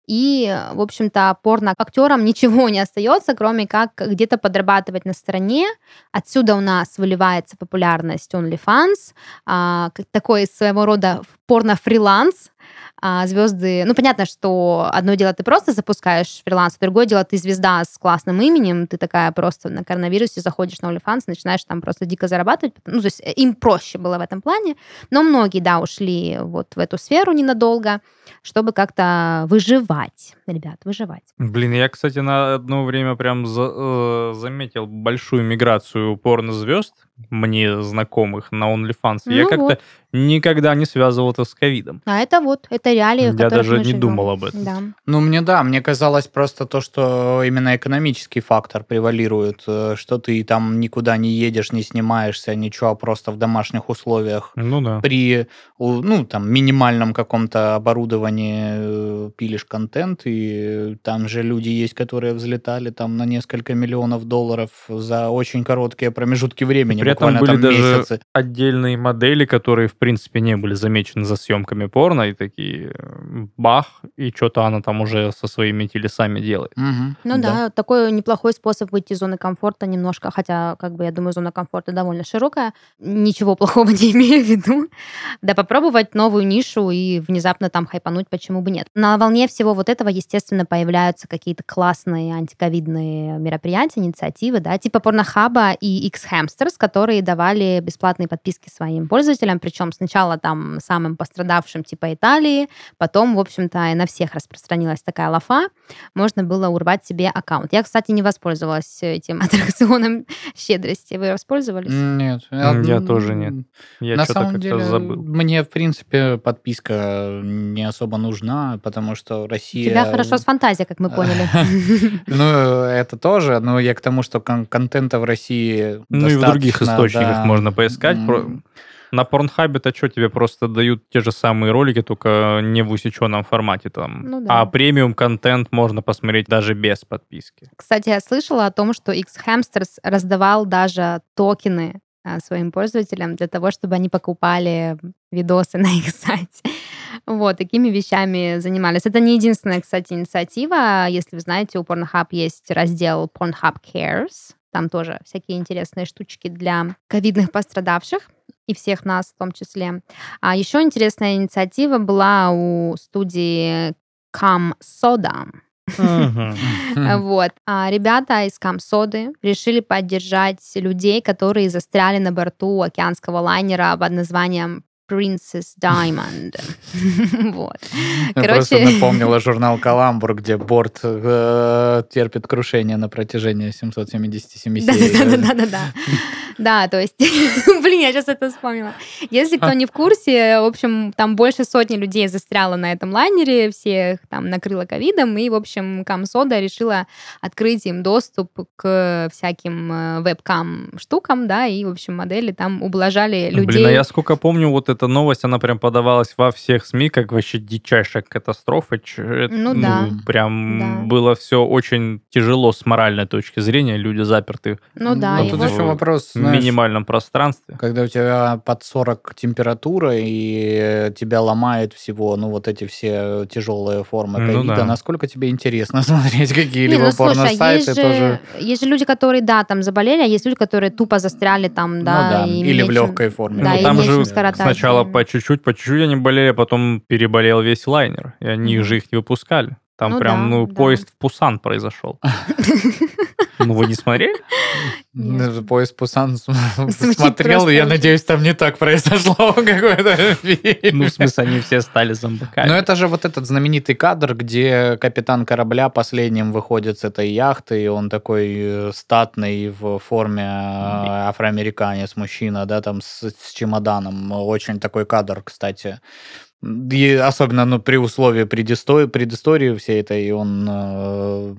A: и, в общем-то, порноактерам ничего не остается, кроме как где-то подрабатывать на стороне. Отсюда у нас выливается популярность OnlyFans, а, такой своего рода порно-фриланс. А, звезды, ну понятно, что одно дело ты просто запускаешь фриланс, а другое дело ты звезда с классным именем, ты такая просто на коронавирусе заходишь на OnlyFans, начинаешь там просто дико зарабатывать, ну то есть э, им проще было в этом плане, но многие, да, ушли вот в эту сферу ненадолго, чтобы как-то выживать, ребят, выживать.
C: Блин, я, кстати, на одно время прям за- э, заметил большую миграцию порнозвезд, мне знакомых на OnlyFans. я
A: Ну
C: как-то
A: вот.
C: никогда не связывал это с ковидом.
A: А это вот, это реалии,
C: Я даже не
A: живем.
C: думал об этом.
A: Да.
B: Ну, мне да, мне казалось просто то, что именно экономический фактор превалирует, э, что ты там никуда не едешь, не снимаешься, ничего, а просто в домашних условиях
C: Ну да.
B: при, ну, там, минимальном каком-то оборудовании э, пилишь контент, и там же люди есть, которые взлетали там на несколько миллионов долларов за очень короткие промежутки времени,
C: При этом были
B: там
C: даже
B: месяцы.
C: отдельные модели, которые, в принципе, не были замечены за съемками порно, и такие э, бах, и что-то она там уже со своими телесами делает.
B: Мгм,
A: Ну да. такой неплохой способ выйти из зоны комфорта немножко, хотя, как бы, я думаю, зона комфорта довольно широкая. Ничего плохого не имею в виду. Да, попробовать новую нишу и внезапно там хайпануть, почему бы нет. На волне всего вот этого, естественно, появляются какие-то классные антиковидные мероприятия, инициативы, да, типа порнохаба и X-Hamsters, которые давали бесплатные подписки своим пользователям, причем сначала там самым пострадавшим типа Италии, потом, в общем-то, и на всех распространилась такая лафа, можно было урвать себе аккаунт. Я, кстати, не воспользовалась этим аттракционом щедрости. Вы воспользовались?
B: Нет.
C: Я
B: м,
C: тоже нет. Я
B: На самом
C: как-то
B: деле,
C: забыл.
B: мне, в принципе, подписка не особо нужна, потому что
A: У
B: Россия...
A: тебя хорошо с фантазией, как мы поняли.
B: Ну, это тоже, но я к тому, что кон- контента в России
C: Ну и в других источниках
B: да.
C: можно поискать.
B: М,
C: На Порнхабе-то что, тебе просто дают те же самые ролики, только не в усеченном формате там.
A: Ну да.
C: А премиум контент можно посмотреть даже без подписки.
A: Кстати, я слышала о том, что X-Hamsters раздавал даже токены а, своим пользователям для того, чтобы они покупали видосы на их сайте. Вот, такими вещами занимались. Это не единственная, кстати, инициатива. Если вы знаете, у Pornhub есть раздел Pornhub Cares. Там тоже всякие интересные штучки для ковидных пострадавших и всех нас в том числе. А еще интересная инициатива была у студии Cam Soda. Вот. А ребята из Камсоды решили поддержать людей, которые застряли на борту океанского лайнера под названием Princess Diamond. Вот.
B: Я просто
A: Короче,
B: напомнила журнал «Каламбур», где борт э, терпит крушение на протяжении 777 серий.
A: Да-да-да-да-да. Да, то есть, блин, я сейчас это вспомнила. Если кто не в курсе, в общем, там больше сотни людей застряло на этом лайнере, всех там накрыло ковидом, и, в общем, Камсода решила открыть им доступ к всяким э, вебкам штукам, да, и, в общем, модели там ублажали людей.
C: Блин, а я сколько помню, вот эта новость, она прям подавалась во всех СМИ, как вообще дичайшая катастрофа. Это,
A: Ну да.
C: Прям
A: Да.
C: было все очень тяжело с моральной точки зрения. Люди заперты
A: Ну да,
B: Ну,
A: и
B: тут еще вопрос, знаешь,
C: минимальном пространстве.
B: Когда у тебя под 40 температура и тебя ломает всего, ну, вот эти все тяжелые формы
C: Ну
B: ковида,
C: да.
B: насколько тебе интересно смотреть
A: Не,
B: какие-либо
A: ну а
B: порно-сайты
A: есть же,
B: тоже?
A: есть же люди, которые, да, там заболели, а есть люди, которые тупо застряли там,
B: Ну
A: да.
B: да,
A: и
B: или в легкой форме.
A: Да,
C: ну, там же
A: скоротать
C: сначала по чуть-чуть, по чуть-чуть они болели, а потом переболел весь лайнер. И они
A: Мгм.
C: же их не выпускали. Там
A: Ну
C: прям,
A: да,
C: ну,
A: да.
C: поезд в Пусан произошел. Ну, вы не смотрели?
A: Нет.
B: Ну, Поезд Пусан смотрел, и я надеюсь, там не так произошло фильме.
C: Ну, в смысле, они все стали зомбаками.
B: Но это же вот этот знаменитый кадр, где капитан корабля последним выходит с этой яхты, и он такой э, статный в форме э, афроамериканец, мужчина, да, там с, с чемоданом. Очень такой кадр, кстати. И особенно ну, при условии предыстории, предыстории всей этой, он э,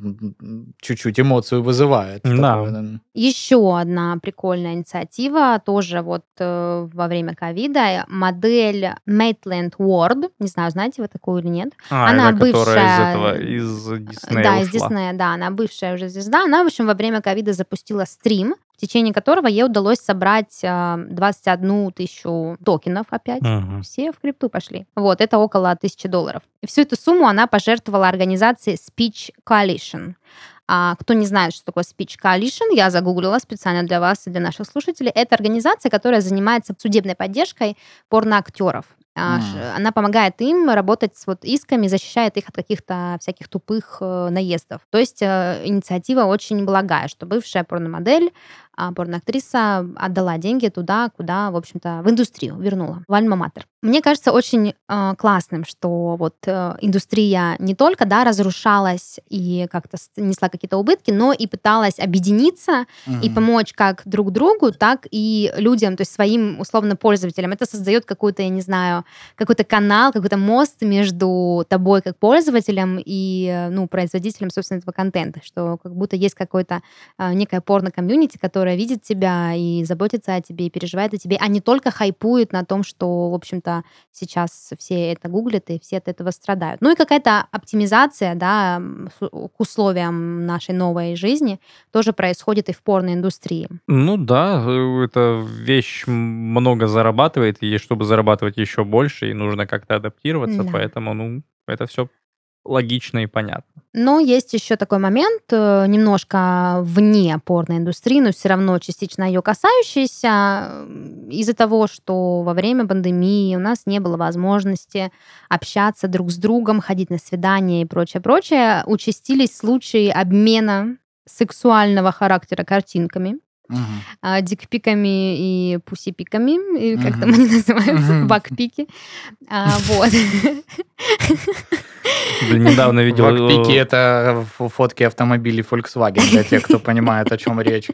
B: чуть-чуть эмоцию вызывает.
C: Да.
B: Такое.
A: Еще одна прикольная инициатива, тоже вот э, во время ковида, модель Maitland Ward, не знаю, знаете вы такую или нет,
C: А,
A: она
C: это которая из
A: бывшая-
C: этого, из Диснея
A: да, из
C: ушла.
A: Диснея, да, она бывшая уже звезда, она, в общем, во время ковида запустила стрим, в течение которого ей удалось собрать э, 21 тысячу токенов опять,
C: Мгм.
A: все в крипту пошли. Вот, это около тысячи долларов. И всю эту сумму она пожертвовала организации Speech Coalition. А кто не знает, что такое Speech Coalition, я загуглила специально для вас и для наших слушателей. Это организация, которая занимается судебной поддержкой порноактеров. А, ш- Она помогает им работать с вот исками, защищает их от каких-то всяких тупых э, наездов. То есть э, инициатива очень благая, что бывшая порномодель а порноактриса отдала деньги туда, куда, в общем-то, в индустрию вернула, в Альма-Матер. Мне кажется очень э, классным, что вот э, индустрия не только да, разрушалась и как-то несла какие-то убытки, но и пыталась объединиться mm-hmm. и помочь как друг другу, так и людям, то есть своим условно пользователям. Это создает какой-то, я не знаю, какой-то канал, какой-то мост между тобой как пользователем и ну, производителем, собственно, этого контента, что как будто есть какое-то э, некое порно-комьюнити, которое видит тебя и заботится о тебе, и переживает о тебе, а не только хайпует на том, что, в общем-то, сейчас все это гуглят и все от этого страдают. Ну и какая-то оптимизация, да, к условиям нашей новой жизни тоже происходит и в порноиндустрии.
C: Ну да, э, эта вещь много зарабатывает, и чтобы зарабатывать еще больше, и нужно как-то адаптироваться, да. поэтому, ну, это все логично и понятно.
A: Но есть еще такой момент, э, немножко вне порноиндустрии, но все равно частично ее касающийся. Из-за того, что во время пандемии у нас не было возможности общаться друг с другом, ходить на свидания и прочее, прочее, участились случаи обмена сексуального характера картинками uh дикпиками и пусипиками, и как uh там они называются, uh бакпики. А, вот.
C: Блин, недавно видел...
B: Вакпики — это фотки автомобилей Volkswagen, для тех, кто понимает, о чем речь.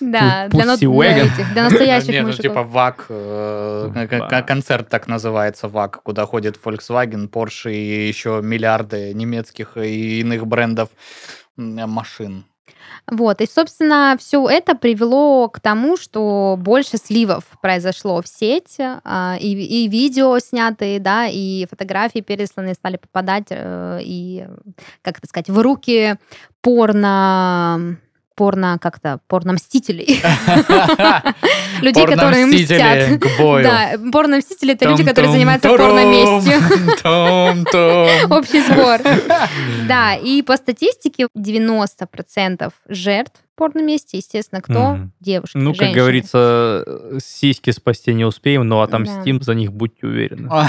A: Да, для, для, этих, для настоящих Нет, ну,
B: типа ВАК, э, концерт так называется ВАК, куда ходит Volkswagen, Porsche и еще миллиарды немецких и иных брендов машин.
A: Вот, и, собственно, все это привело к тому, что больше сливов произошло в сеть, а, и, и видео снятые, да, и фотографии пересланные стали попадать, э, и, как это сказать, в руки порно порно как-то порно-мстителей. Людей, которые мстят. Да, порно-мстители — это люди, которые занимаются порно-местью. Общий сбор. Да, и по статистике 90% жертв порно-месте, естественно, кто? Девушки,
C: Ну, как говорится, сиськи спасти не успеем, но отомстим за них, будьте уверены.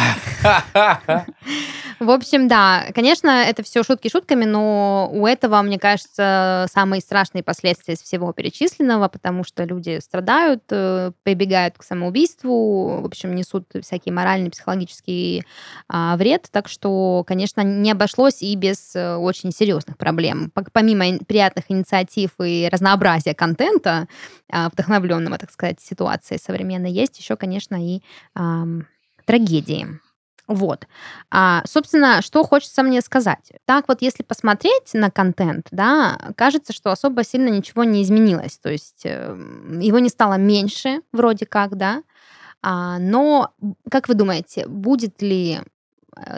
A: В общем, да, конечно, это все шутки шутками, но у этого, мне кажется, самые страшные последствия из всего перечисленного, потому что люди страдают, э, прибегают к самоубийству, в общем, несут всякий моральный, психологический а, вред. Так что, конечно, не обошлось и без э, очень серьезных проблем. Помимо приятных инициатив и разнообразия контента, а, вдохновленного, так сказать, ситуацией современной, есть еще, конечно, и а, трагедии. Вот. А, собственно, что хочется мне сказать. Так вот, если посмотреть на контент, да, кажется, что особо сильно ничего не изменилось. То есть э, его не стало меньше, вроде как, да. А, но, как вы думаете, будет ли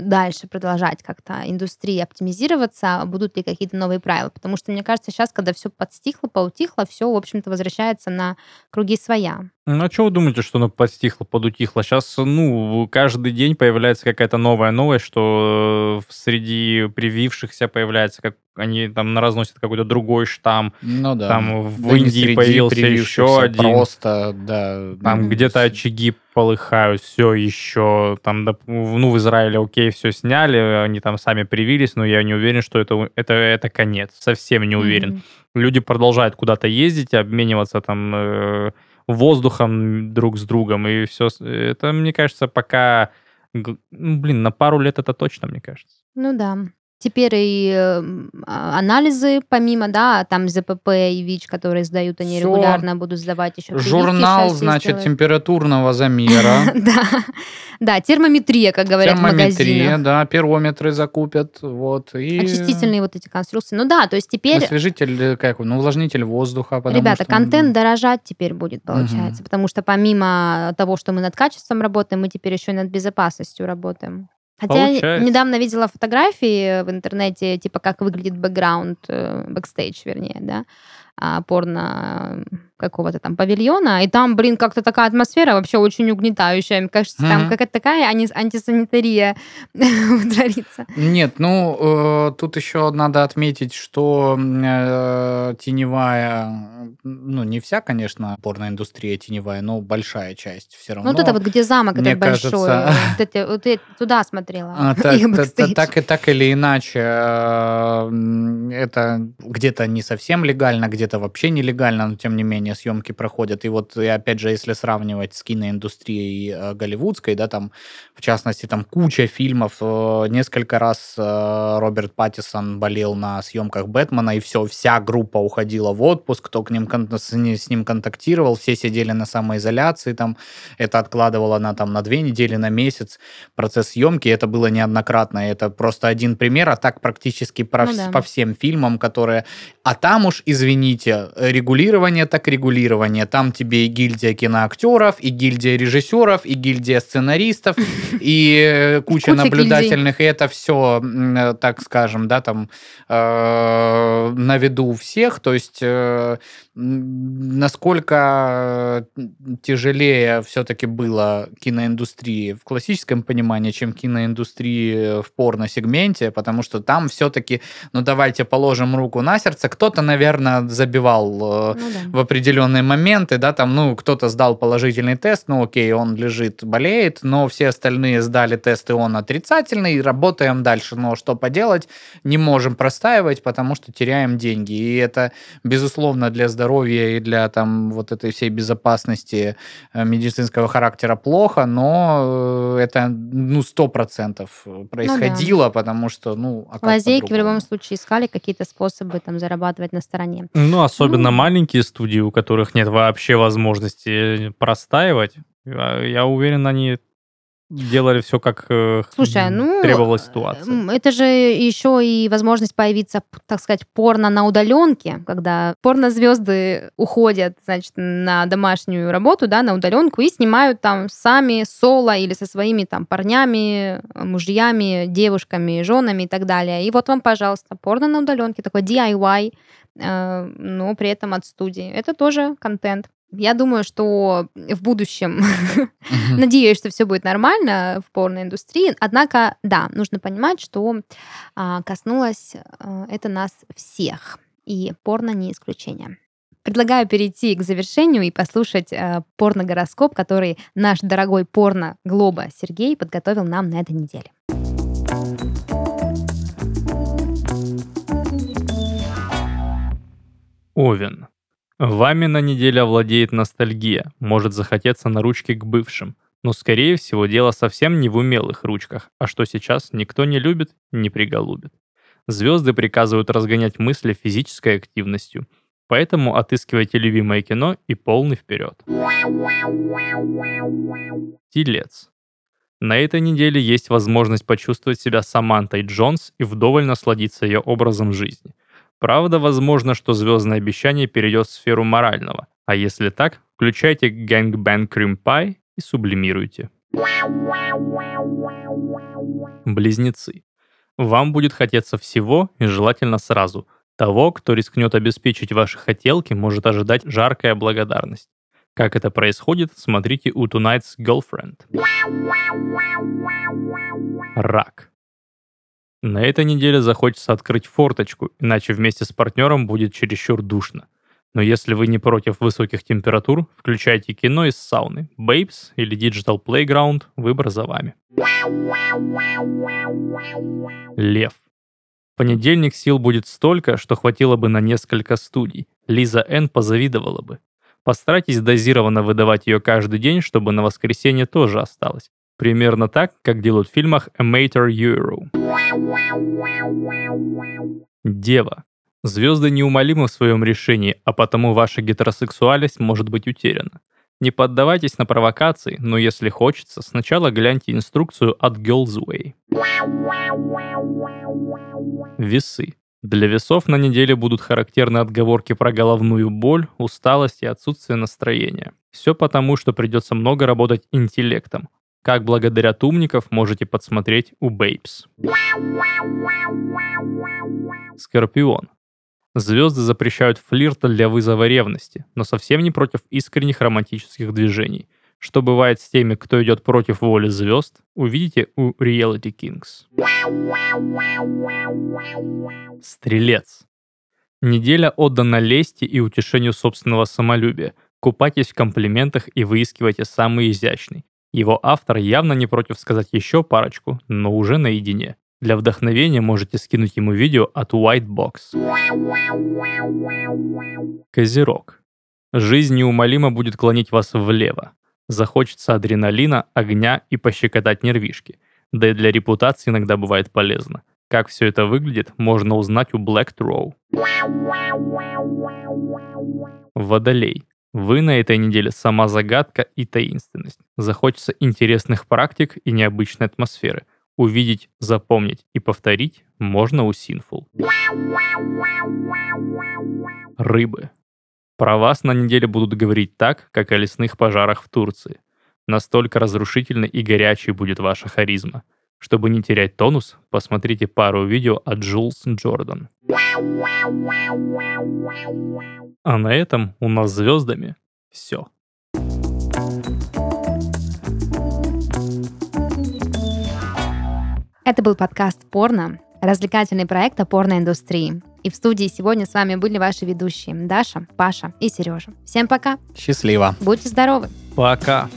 A: дальше продолжать как-то индустрии оптимизироваться, будут ли какие-то новые правила. Потому что, мне кажется, сейчас, когда все подстихло, поутихло, все, в общем-то, возвращается на круги своя.
C: Ну, а что вы думаете, что оно подстихло, подутихло? Сейчас, ну, каждый день появляется какая-то новая новость, что э, среди привившихся появляется, как они там разносят какой-то другой штамм.
B: Ну да.
C: Там в да Индии появился еще один.
B: Просто, да.
C: Там ну, где-то очаги полыхают, все еще. Там, ну, в Израиле, окей, все сняли, они там сами привились, но я не уверен, что это, это, это конец. Совсем не уверен. Mm-hmm. Люди продолжают куда-то ездить, обмениваться там э, воздухом друг с другом, и все. Это, мне кажется, пока... Ну, блин, на пару лет это точно, мне кажется.
A: Ну да. Теперь и эм, а, анализы, помимо, да, там ЗПП и ВИЧ, которые сдают, они Всё. регулярно будут сдавать еще.
B: Журнал, значит, сделать. температурного замера.
A: Да, да, термометрия, как говорят в магазинах.
B: да, пирометры закупят, вот.
A: И... Очистительные вот эти конструкции. Ну да, то есть теперь...
B: Освежитель, э, как, ну, увлажнитель воздуха.
A: Ребята, контент дорожать теперь будет, получается, потому что помимо того, что мы над качеством работаем, мы теперь еще и над безопасностью работаем. Хотя я недавно видела фотографии в интернете, типа как выглядит бэкграунд, э, бэкстейдж, вернее, да, а, порно какого-то там павильона, и там, блин, как-то такая атмосфера вообще очень угнетающая. Мне кажется, mm-hmm. там какая-то такая ани- антисанитария творится.
B: Нет, ну, э, тут еще надо отметить, что э, теневая, ну, не вся, конечно, порноиндустрия теневая, но большая часть все равно.
A: Ну, вот это вот, где замок этот большой, кажется... вот это, вот это, туда смотрела. А,
B: так, и, так или иначе, э, это где-то не совсем легально, где-то вообще нелегально, но тем не менее более-менее съемки проходят. И вот, и опять же, если сравнивать с киноиндустрией э, голливудской, да, там, в частности, там куча фильмов, э, несколько раз э, Роберт Паттисон болел на съемках Бэтмена, и все, вся группа уходила в отпуск, кто к ним, с, с ним контактировал, все сидели на самоизоляции, там, это откладывало на, там, на две недели, на месяц процесс съемки, это было неоднократно, это просто один пример, а так практически про,
A: Ну да.
B: по всем фильмам, которые... А там уж, извините, регулирование так регулирование, там тебе и гильдия киноактеров, и гильдия режиссеров, и гильдия сценаристов, и э, куча
A: Куча
B: наблюдательных, и это все, так скажем, да, там э, на виду у всех, то есть э, насколько тяжелее все-таки было киноиндустрии в классическом понимании, чем киноиндустрии в порно-сегменте, потому что там все-таки, ну давайте положим руку на сердце, кто-то, наверное, забивал э,
A: Ну да.
B: в определенные моменты, да, там, ну, кто-то сдал положительный тест, ну, окей, он лежит, болеет, но все остальные сдали тест, и он отрицательный, работаем дальше, но что поделать, не можем простаивать, потому что теряем деньги, и это, безусловно, для здоровья и для, там, вот этой всей безопасности э, медицинского характера плохо, но э, это, ну, сто процентов происходило, потому что, ну, а как
A: Лазейки в любом случае искали какие-то способы там зарабатывать на стороне.
C: Ну, особенно
A: Ну.
C: маленькие студии, у которых нет вообще возможности простаивать, я уверен, они делали все как э,
A: Слушай, ну...
C: требовалась
A: э,
C: ситуация.
A: Это же еще и возможность появиться, так сказать, порно на удаленке, когда порнозвезды уходят, значит, на домашнюю работу, да, на удаленку и снимают там сами соло или со своими там парнями, мужьями, девушками, женами и так далее. И вот вам, пожалуйста, порно на удаленке, такой DIY, э, но при этом от студии. Это тоже контент. Я думаю, что в будущем
B: Мгм.
A: Надеюсь, что все будет нормально в порноиндустрии. Однако, да, нужно понимать, что а, коснулось а, это нас всех. И порно не исключение. Предлагаю перейти к завершению и послушать а, порно-гороскоп, который наш дорогой порно-глоба Сергей подготовил нам на этой неделе.
C: Овен. Вами на неделе овладеет ностальгия, может захотеться на ручки к бывшим. Но, скорее всего, дело совсем не в умелых ручках, а что сейчас никто не любит, не приголубит. Звезды приказывают разгонять мысли физической активностью, поэтому отыскивайте любимое кино и полный вперед. Телец. На этой неделе есть возможность почувствовать себя Самантой Джонс и вдоволь насладиться ее образом жизни. Правда, возможно, что звездное обещание перейдет в сферу морального, а если так, включайте Gangbang Cream Pie и сублимируйте. Близнецы. Вам будет хотеться всего и желательно сразу. Того, кто рискнет обеспечить ваши хотелки, может ожидать жаркая благодарность. Как это происходит, смотрите у Tonight's Girlfriend. Рак. На этой неделе захочется открыть форточку, иначе вместе с партнером будет чересчур душно. Но если вы не против высоких температур, включайте кино из сауны, Babes или Digital Playground, выбор за вами. Лев. В понедельник сил будет столько, что хватило бы на несколько студий. Лиза Н. позавидовала бы. Постарайтесь дозированно выдавать ее каждый день, чтобы на воскресенье тоже осталось. Примерно так, как делают в фильмах A Mater Euro. Дева. Звезды неумолимы в своем решении, а потому ваша гетеросексуальность может быть утеряна. Не поддавайтесь на провокации, но если хочется, сначала гляньте инструкцию от Girls Way. Весы. Для весов на неделе будут характерны отговорки про головную боль, усталость и отсутствие настроения. Все потому, что придется много работать интеллектом. Как благодарят умников можете подсмотреть у Babes. Скорпион. Звезды запрещают флирт для вызова ревности, но совсем не против искренних романтических движений. Что бывает с теми, кто идет против воли звезд, увидите у Reality Kings. Стрелец. Неделя отдана лести и утешению собственного самолюбия. Купайтесь в комплиментах и выискивайте самый изящный. Его автор явно не против сказать еще парочку, но уже наедине. Для вдохновения можете скинуть ему видео от White Box. Козерог. Жизнь неумолимо будет клонить вас влево. Захочется адреналина, огня и пощекотать нервишки. Да и для репутации иногда бывает полезно. Как все это выглядит, можно узнать у Black Throw. Водолей. Вы на этой неделе сама загадка и таинственность. Захочется интересных практик и необычной атмосферы. Увидеть, запомнить и повторить можно у Sinful. Рыбы. Про вас на неделе будут говорить так, как о лесных пожарах в Турции. Настолько разрушительной и горячей будет ваша харизма. Чтобы не терять тонус, посмотрите пару видео от Джулс Джордан. А на этом у нас звездами все.
A: Это был подкаст «Порно», развлекательный проект о порноиндустрии. И в студии сегодня с вами были ваши ведущие Даша, Паша и Сережа. Всем пока.
B: Счастливо.
A: Будьте здоровы.
C: Пока.